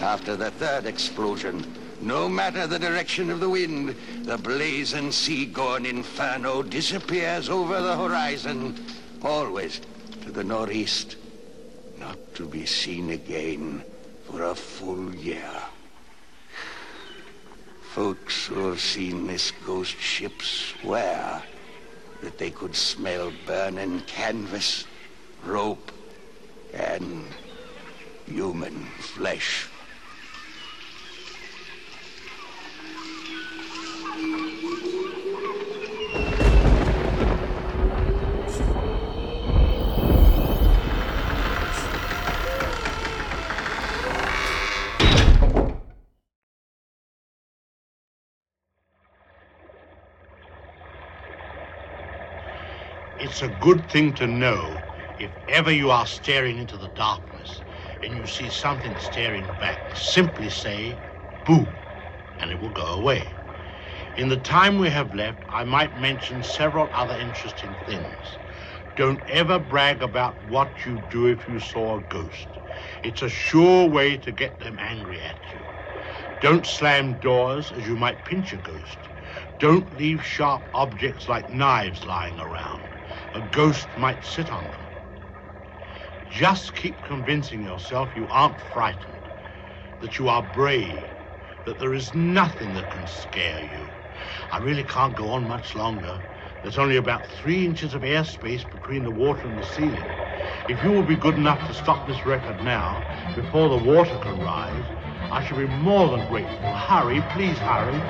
After the third explosion, no matter the direction of the wind, the blazing sea-going inferno disappears over the horizon, always to the northeast, not to be seen again for a full year. Folks who have seen this ghost ship swear that they could smell burning canvas, rope, and human flesh. It's a good thing to know if ever you are staring into the darkness and you see something staring back, simply say, boo, and it will go away. In the time we have left, I might mention several other interesting things. Don't ever brag about what you do if you saw a ghost. It's a sure way to get them angry at you. Don't slam doors as you might pinch a ghost. Don't leave sharp objects like knives lying around. A ghost might sit on them. Just keep convincing yourself you aren't frightened, that you are brave, that there is nothing that can scare you. I really can't go on much longer. There's only about three inches of airspace between the water and the ceiling. If you will be good enough to stop this record now, before the water can rise, I shall be more than grateful. Hurry, please hurry.